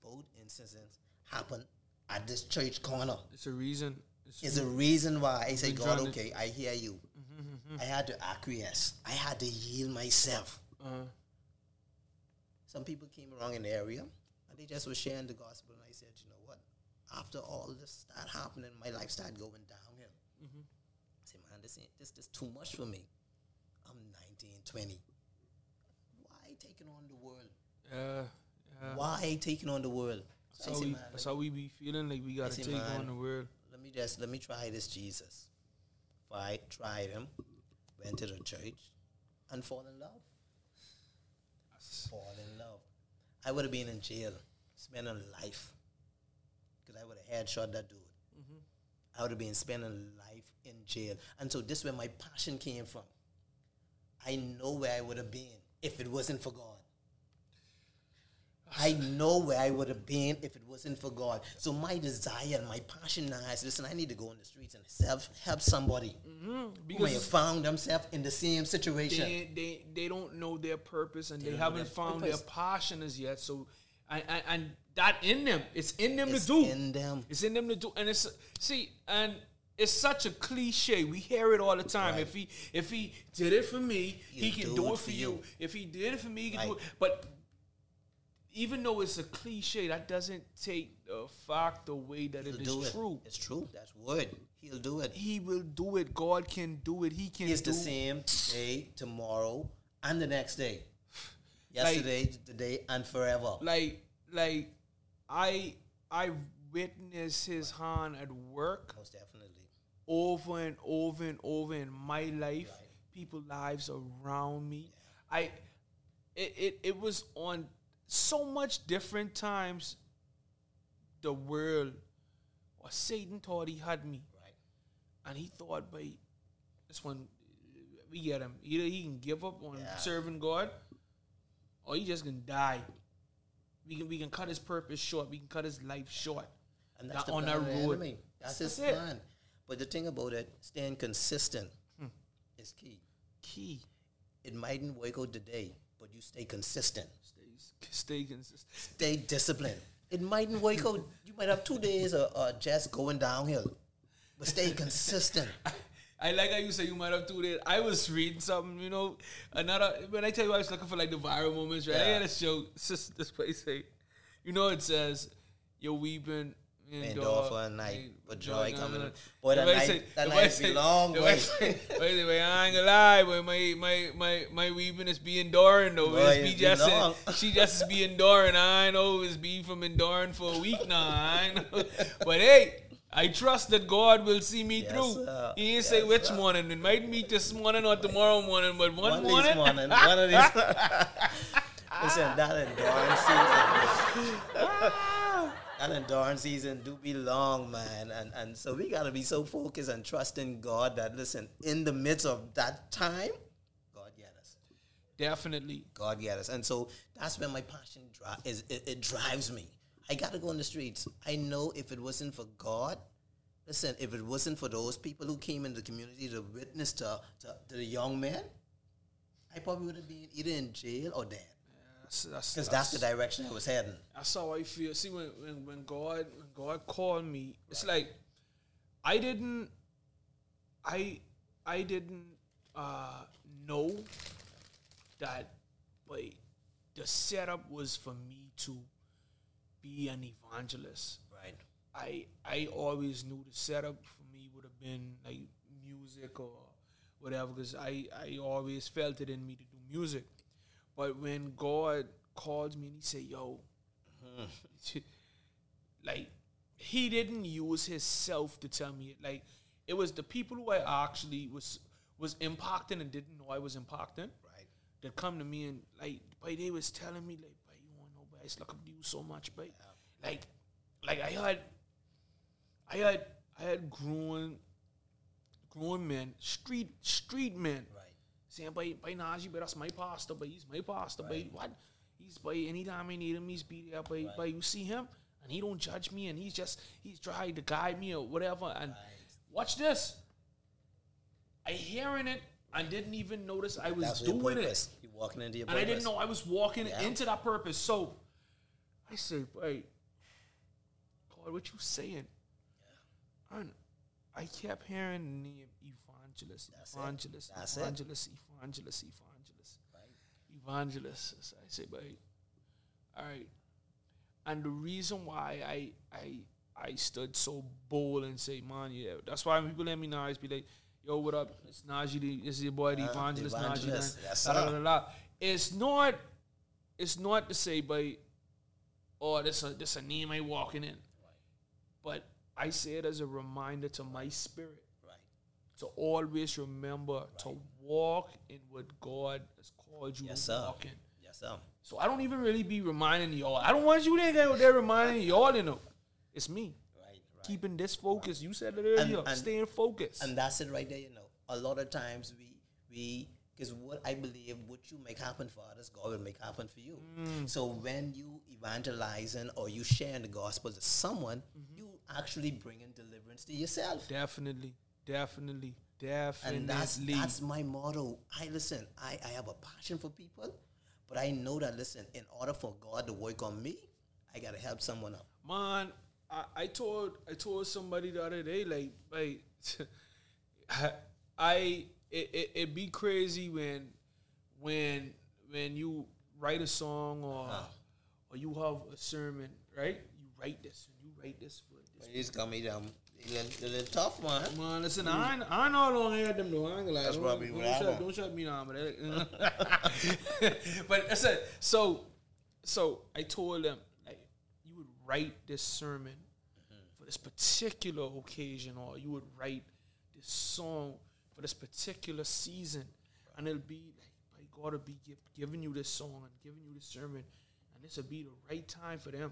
Both instances happen at this church corner. It's a reason. It's It's a reason why I say, God, okay, I hear you. I had to acquiesce. I had to yield myself. uh, Some people came around in the area and they just were sharing the gospel. And I said, you know what? After all this started happening, my life started going downhill. Mm-hmm. I said, man, this, ain't, this this too much for me. I'm 19, 20. Why taking on the world? yeah, yeah. Why taking on the world? So That's how we. man, That's how we be feeling like we gotta take man, on the world. let me just let me try this Jesus. I tried him, went to the church, and fall in love. Fall in love. I would have been in jail, spending life, because I would have headshot that dude. Mm-hmm. I would have been spending life in jail, and so this is where my passion came from. I know where I would have been if it wasn't for God. I know where I would have been if it wasn't for God. So my desire and my passion now is listen, I need to go in the streets and help help somebody mm-hmm. who may have found themselves in the same situation. they, they they don't know their purpose and they, don't haven't their found purpose. their passion as yet. So, and, and, and that in them, it's in them It's to do. in them. It's in them to do, and it's see, and it's such a cliche. We hear it all the time. Right. If he if he did it for me, he He'll can do, it for you. If he did it for me, he can do it. But even though it's a cliche, that doesn't take the fact away that He'll it is it. true. It's true. That's word. He'll do it. He will do it. God can do it. He can It's do the same today, tomorrow, and the next day. Yesterday, today, and forever. like like I I witnessed his hand at work Most definitely. over and over and over in my life, people lives around me. I it, it it was on so much different times the world or Satan thought he had me. Right. And he thought by this one we get him. Either he can give up on Yeah. serving God or he just gonna die. We can we can cut his purpose short. We can cut his life short. And that's on plan that of the road. enemy. That's his That's it. plan. But the thing about it, staying consistent hmm. is key. Key. It mightn't work out today, but you stay consistent. Stay, consistent. Stay disciplined. It mightn't work out. You might have two days of uh, just going downhill, but stay consistent. I like how you say you might have two days. I was reading something, you know, another. When I tell you I was looking for like the viral moments, right? I Yeah. had a show. This place say, you know, it says, "You're weeping." Endure for a night, but joy coming in. Boy, Boy, that night- that night be long, boy. Anyway, I ain't gonna lie, boy. My my my my weeping is be enduring though. Boy, It's be be just long. she just is be enduring. I know it's be from enduring for a week now. I know. but hey. I trust that God will see me Yes, through. sir. He ain't say Yes, which sir. morning. It might meet this morning or tomorrow morning, but one, One of morning. these morning, one of these. Listen, that endurance season. That endurance season do be long, man, and and so we gotta be so focused and trusting God that listen in the midst of that time, God get us. Definitely. God get us. And so that's where my passion dri- is. It, it drives me. I got to go in the streets. I know if it wasn't for God, listen, if it wasn't for those people who came in the community to witness to, to, to the young man, I probably would have been either in jail or dead. That's, that's, Because that's the direction I was heading. That's how I feel. See, when, when when God when God called me, it's like I didn't, I I didn't uh, know that, like the setup was for me to be an evangelist. Right. I I always knew the setup for me would have been like music or whatever because I I always felt it in me to do music. But when God called me and He said, "Yo," like He didn't use Himself to tell me it. Like it was the people who I actually was was impacting and didn't know I was impacting Right. that come to me and like, but they was telling me like, but you want to know, but I look up to you so much, but like, like I had, I had, I had grown, grown men, street street men. Saying, by by Najee, but that's my pastor, but he's my pastor, Right. but what? He's by anytime I need him, he's be there, but but you see him and he don't judge me and he's just he's trying to guide me or whatever. And watch this. I hearing it I didn't even notice I was doing it. purpose. You're walking into your And. I didn't know I was walking Yeah. into that purpose. So I said, wait, God, what you saying? And I kept hearing the name evangelist, That's it. evangelist, evangelist, evangelist, evangelist, evangelist. So I say, wait, all right. And the reason why I I I stood so bold and say, man, yeah, that's why when people let me know, I just be like, yo, what up? It's Najee, the, it's your boy, the Uh, evangelist, Najee. evangelist. Dunn. Yes, Da, da, sir. da, da, da. It's not, it's not to say, but, oh, this a, this a name I walking in. But I say it as a reminder to my spirit Right. To always remember to walk in what God has called you Yes, to walk in. Yes, sir. So I don't even really be reminding y'all. I don't want you to there reminding y'all, you know. It's me. Right. Right. Keeping this focus. You said it earlier. and- staying focused. and that's it right there. You know, a lot of times we we because what I believe what you make happen for others, God will make happen for you. Mm. So when you evangelizing or you sharing the gospel to someone, Mm-hmm. you actually bringing deliverance to yourself. definitely. Definitely. Definitely. And that's that's my motto. I listen. I, I have a passion for people, but I know that listen. In order for God to work on me, I gotta help someone up. Man, I, I told I told somebody the other day, like, like I, I it, it it be crazy when when when you write a song or or you have a sermon, right? You write this, and you write this for this. He's got me down. Little, tough, man. Man, listen, I ain't, I know I had them though. I ain't gonna lie. That's don't, probably don't, what I shut, want. don't shut me down, but but I said so. So I told them like you would write this sermon for this particular occasion, or you would write this song for this particular season, and it'll be like by God will be give, giving you this song and giving you this sermon, and this will be the right time for them.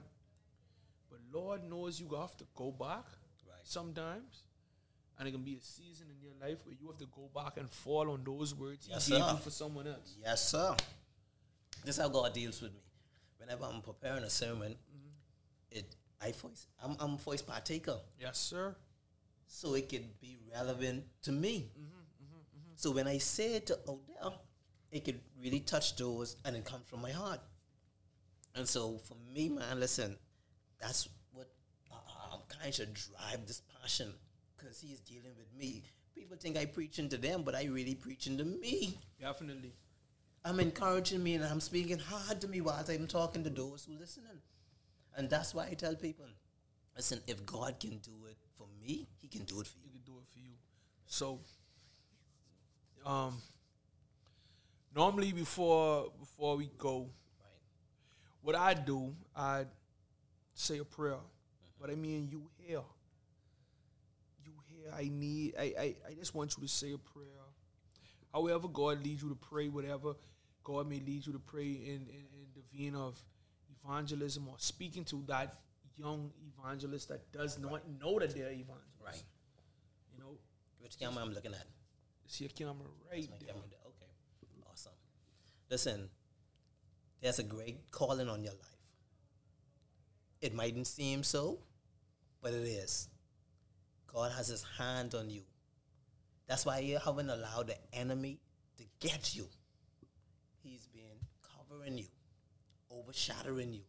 But Lord knows you have to go back. Sometimes. And it can be a season in your life where you have to go back and fall on those words Yes, he gave sir. you for someone else. Yes, sir. This is how God deals with me. Whenever I'm preparing a sermon, mm-hmm. it I voice I'm I'm voice partaker, Yes, sir. so it could be relevant to me. Mm-hmm, mm-hmm, so when I say it to Odell, it could really touch those, and it comes from my heart. And so for me, man, listen, that's kind of drive this passion because he's dealing with me. People think I preaching to them, but I really preaching to me. Definitely. I'm encouraging me and I'm speaking hard to me while I'm talking to those who listening. And that's why I tell people, listen, if God can do it for me, he can do it for you. He can do it for you. So, um, normally before before we go, Right. what I do, I say a prayer. But I mean, you here. You here. I need. I, I. I just want you to say a prayer. However, God leads you to pray, whatever God may lead you to pray in, in, in the vein of evangelism or speaking to that young evangelist that does not know that they're evangelist. Right. You know, Which camera I'm looking at? see a camera right there. camera there. Okay. Awesome. Listen, there's a great calling on your life. It mightn't seem so, but it is. God has his hand on you. That's why you haven't allowed the enemy to get you. He's been covering you, overshadowing you.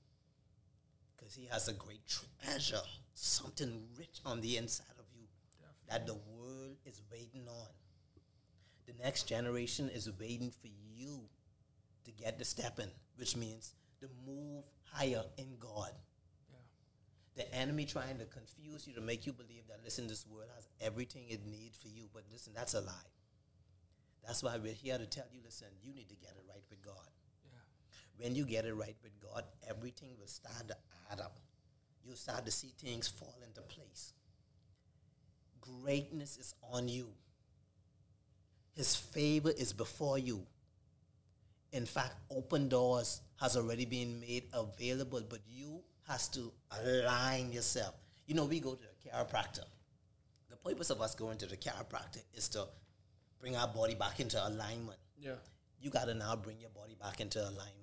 Because he has a great treasure, something rich on the inside of you that the world is waiting on. The next generation is waiting for you to get the step in, which means to move higher in God. The enemy trying to confuse you to make you believe that listen, this world has everything it needs for you, but listen, that's a lie. That's why we're here to tell you, listen, you need to get it right with God. yeah. When you get it right with God, everything will start to add up. You'll start to see things fall into place. Greatness is on you. His favor is before you. In fact, open doors has already been made available, but you has to align yourself. You know, we go to the chiropractor. The purpose of us going to the chiropractor is to bring our body back into alignment. Yeah. You got to now bring your body back into alignment.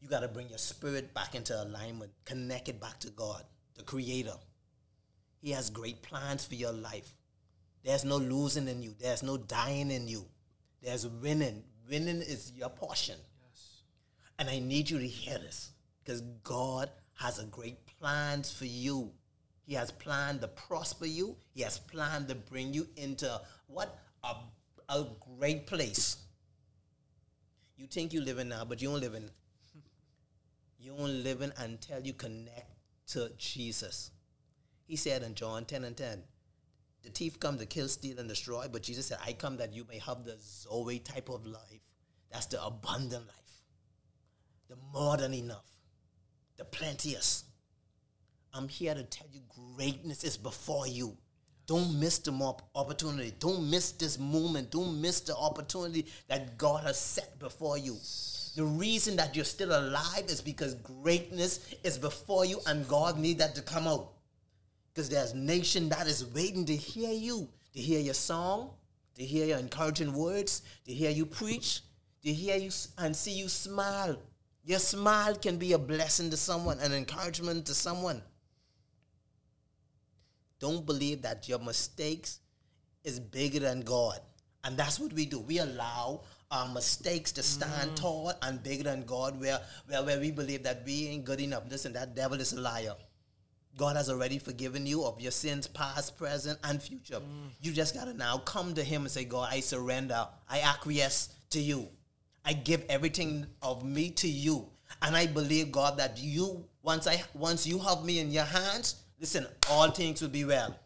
You got to bring your spirit back into alignment, connect it back to God, the Creator. He has great plans for your life. There's no losing in you, there's no dying in you. There's winning. Winning is your portion. Yes. And I need you to hear this because God has a great plans for you. He has planned to prosper you. He has planned to bring you into what a, a great place. You think you live in now, but you don't live in. You don't live in until you connect to Jesus. He said in John 10 and 10, the thief come to kill, steal, and destroy, but Jesus said, I come that you may have the Zoe type of life. That's the abundant life, the more than enough, the plenteous. I'm here to tell you greatness is before you. Don't miss the op- opportunity. Don't miss this moment. Don't miss the opportunity that God has set before you. The reason that you're still alive is because greatness is before you and God need that to come out. Because there's nation that is waiting to hear you, to hear your song, to hear your encouraging words, to hear you preach, to hear you and see you smile. Your smile can be a blessing to someone, an encouragement to someone. Don't believe that your mistakes is bigger than God. And that's what we do. We allow our mistakes to stand mm. tall and bigger than God, where, where, where we believe that we ain't good enough. Listen, that devil is a liar. God has already forgiven you of your sins, past, present, and future. Mm. You just got to now come to Him and say, God, I surrender. I acquiesce to you. I give everything of me to you. And I believe, God, that you, once I once you have me in your hands, listen, all things will be well.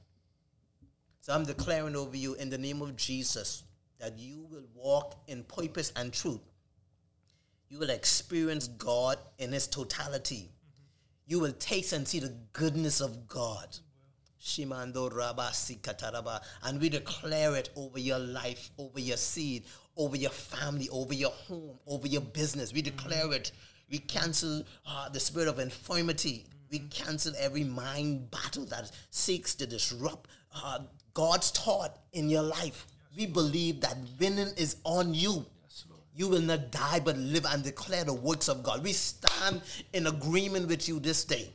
So I'm declaring over you in the name of Jesus that you will walk in purpose and truth. You will experience God in his totality. You will taste and see the goodness of God. Shimando Rabba Sikataraba. And we declare it over your life, over your seed, over your family, over your home, over your business. We declare it. We cancel uh, the spirit of infirmity. We cancel every mind battle that seeks to disrupt uh, God's thought in your life. We believe that winning is on you. You will not die but live and declare the works of God. We stand in agreement with you this day.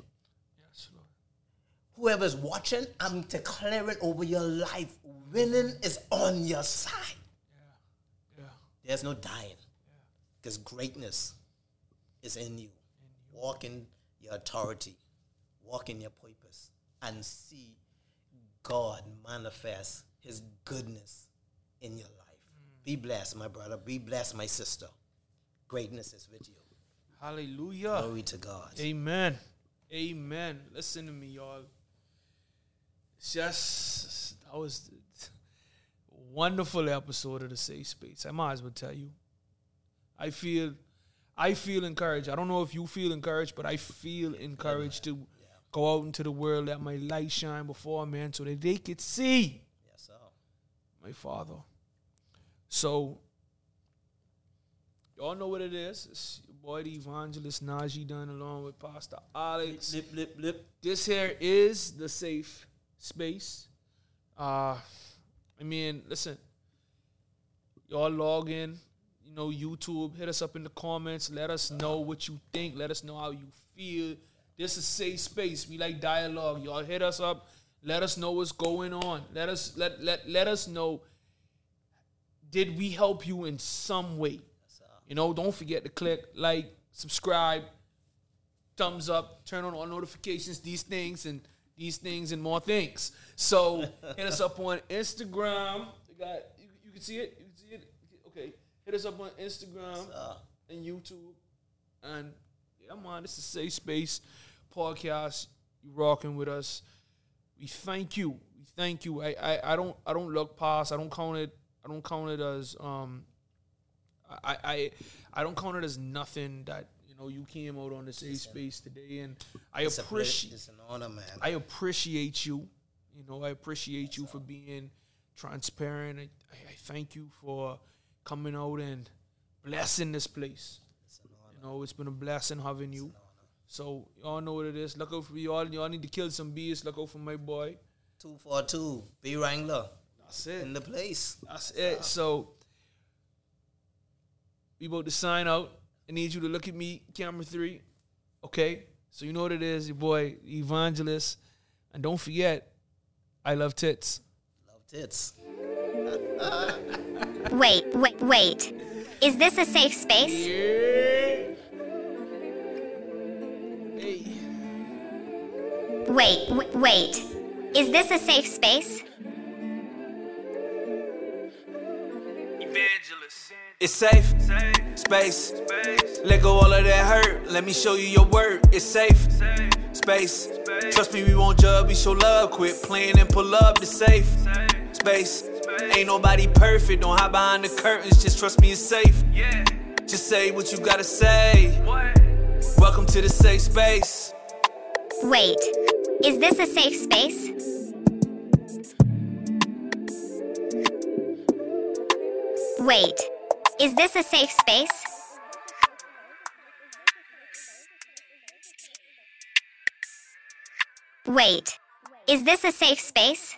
Whoever's watching, I'm declaring over your life, winning is on your side. Yeah. Yeah. There's no dying because greatness is in you. Walk in your authority, walk in your purpose, and see God manifest his goodness in your life. Mm. Be blessed, my brother. Be blessed, my sister. Greatness is with you. Hallelujah. Glory to God. Amen. Amen. Listen to me, y'all. Just that was a wonderful episode of the Safe Space. I might as well tell you. I feel I feel encouraged. I don't know if you feel encouraged, but I feel encouraged to go out into the world, let my light shine before men so that they could see Yes, sir. my father. So, y'all know what it is. It's your boy, the evangelist NajieDun along with Pastor Alex. Lip, lip, lip. This here is the safe space. Uh, I mean, listen, y'all log in, you know, YouTube, hit us up in the comments. Let us know what you think. Let us know how you feel. This is safe space. We like dialogue. Y'all hit us up. Let us know what's going on. Let us let let let us know. Did we help you in some way? You know, don't forget to click like, subscribe, thumbs up, turn on all notifications, these things and these things and more things. So hit us up on Instagram. Got you, you can see it. You can see it. Okay. Hit us up on Instagram and YouTube. And yeah, man, this is Safe Space Podcast. You rocking with us. We thank you. We thank you. I, I, I don't I don't look past. I don't count it. I don't count it as um I, I I don't count it as nothing that know you came out on the A space today, and I It's, a ple- appreciate it's an honor, man. I appreciate you. You know, I appreciate you for being transparent. I, I thank you for coming out and blessing this place. You know, it's been a blessing having you. So y'all know what it is. Look out for y'all. Y'all need to kill some bees. Look out for my boy. 242, B Wrangler That's it. in the place. That's it. So we about to sign out. I need you to look at me, camera three. Okay? So you know what it is, your boy, Evangelist. And don't forget, I love TITTS. Love TITTS. Wait, wait, wait. Is this a safe space? Yeah. Hey. Wait, w- wait. Is this a safe space? Evangelist. It's safe. Space. Let go all of that hurt. Let me show you your word. It's safe. Space. Trust me, we won't judge. We show love. Quit playing and pull up. It's safe. Space. Ain't nobody perfect. Don't hide behind the curtains. Just trust me, it's safe. Just say what you gotta say. Welcome to the safe space. Wait. Is this a safe space? Wait. Is this a safe space? Wait. Is this a safe space?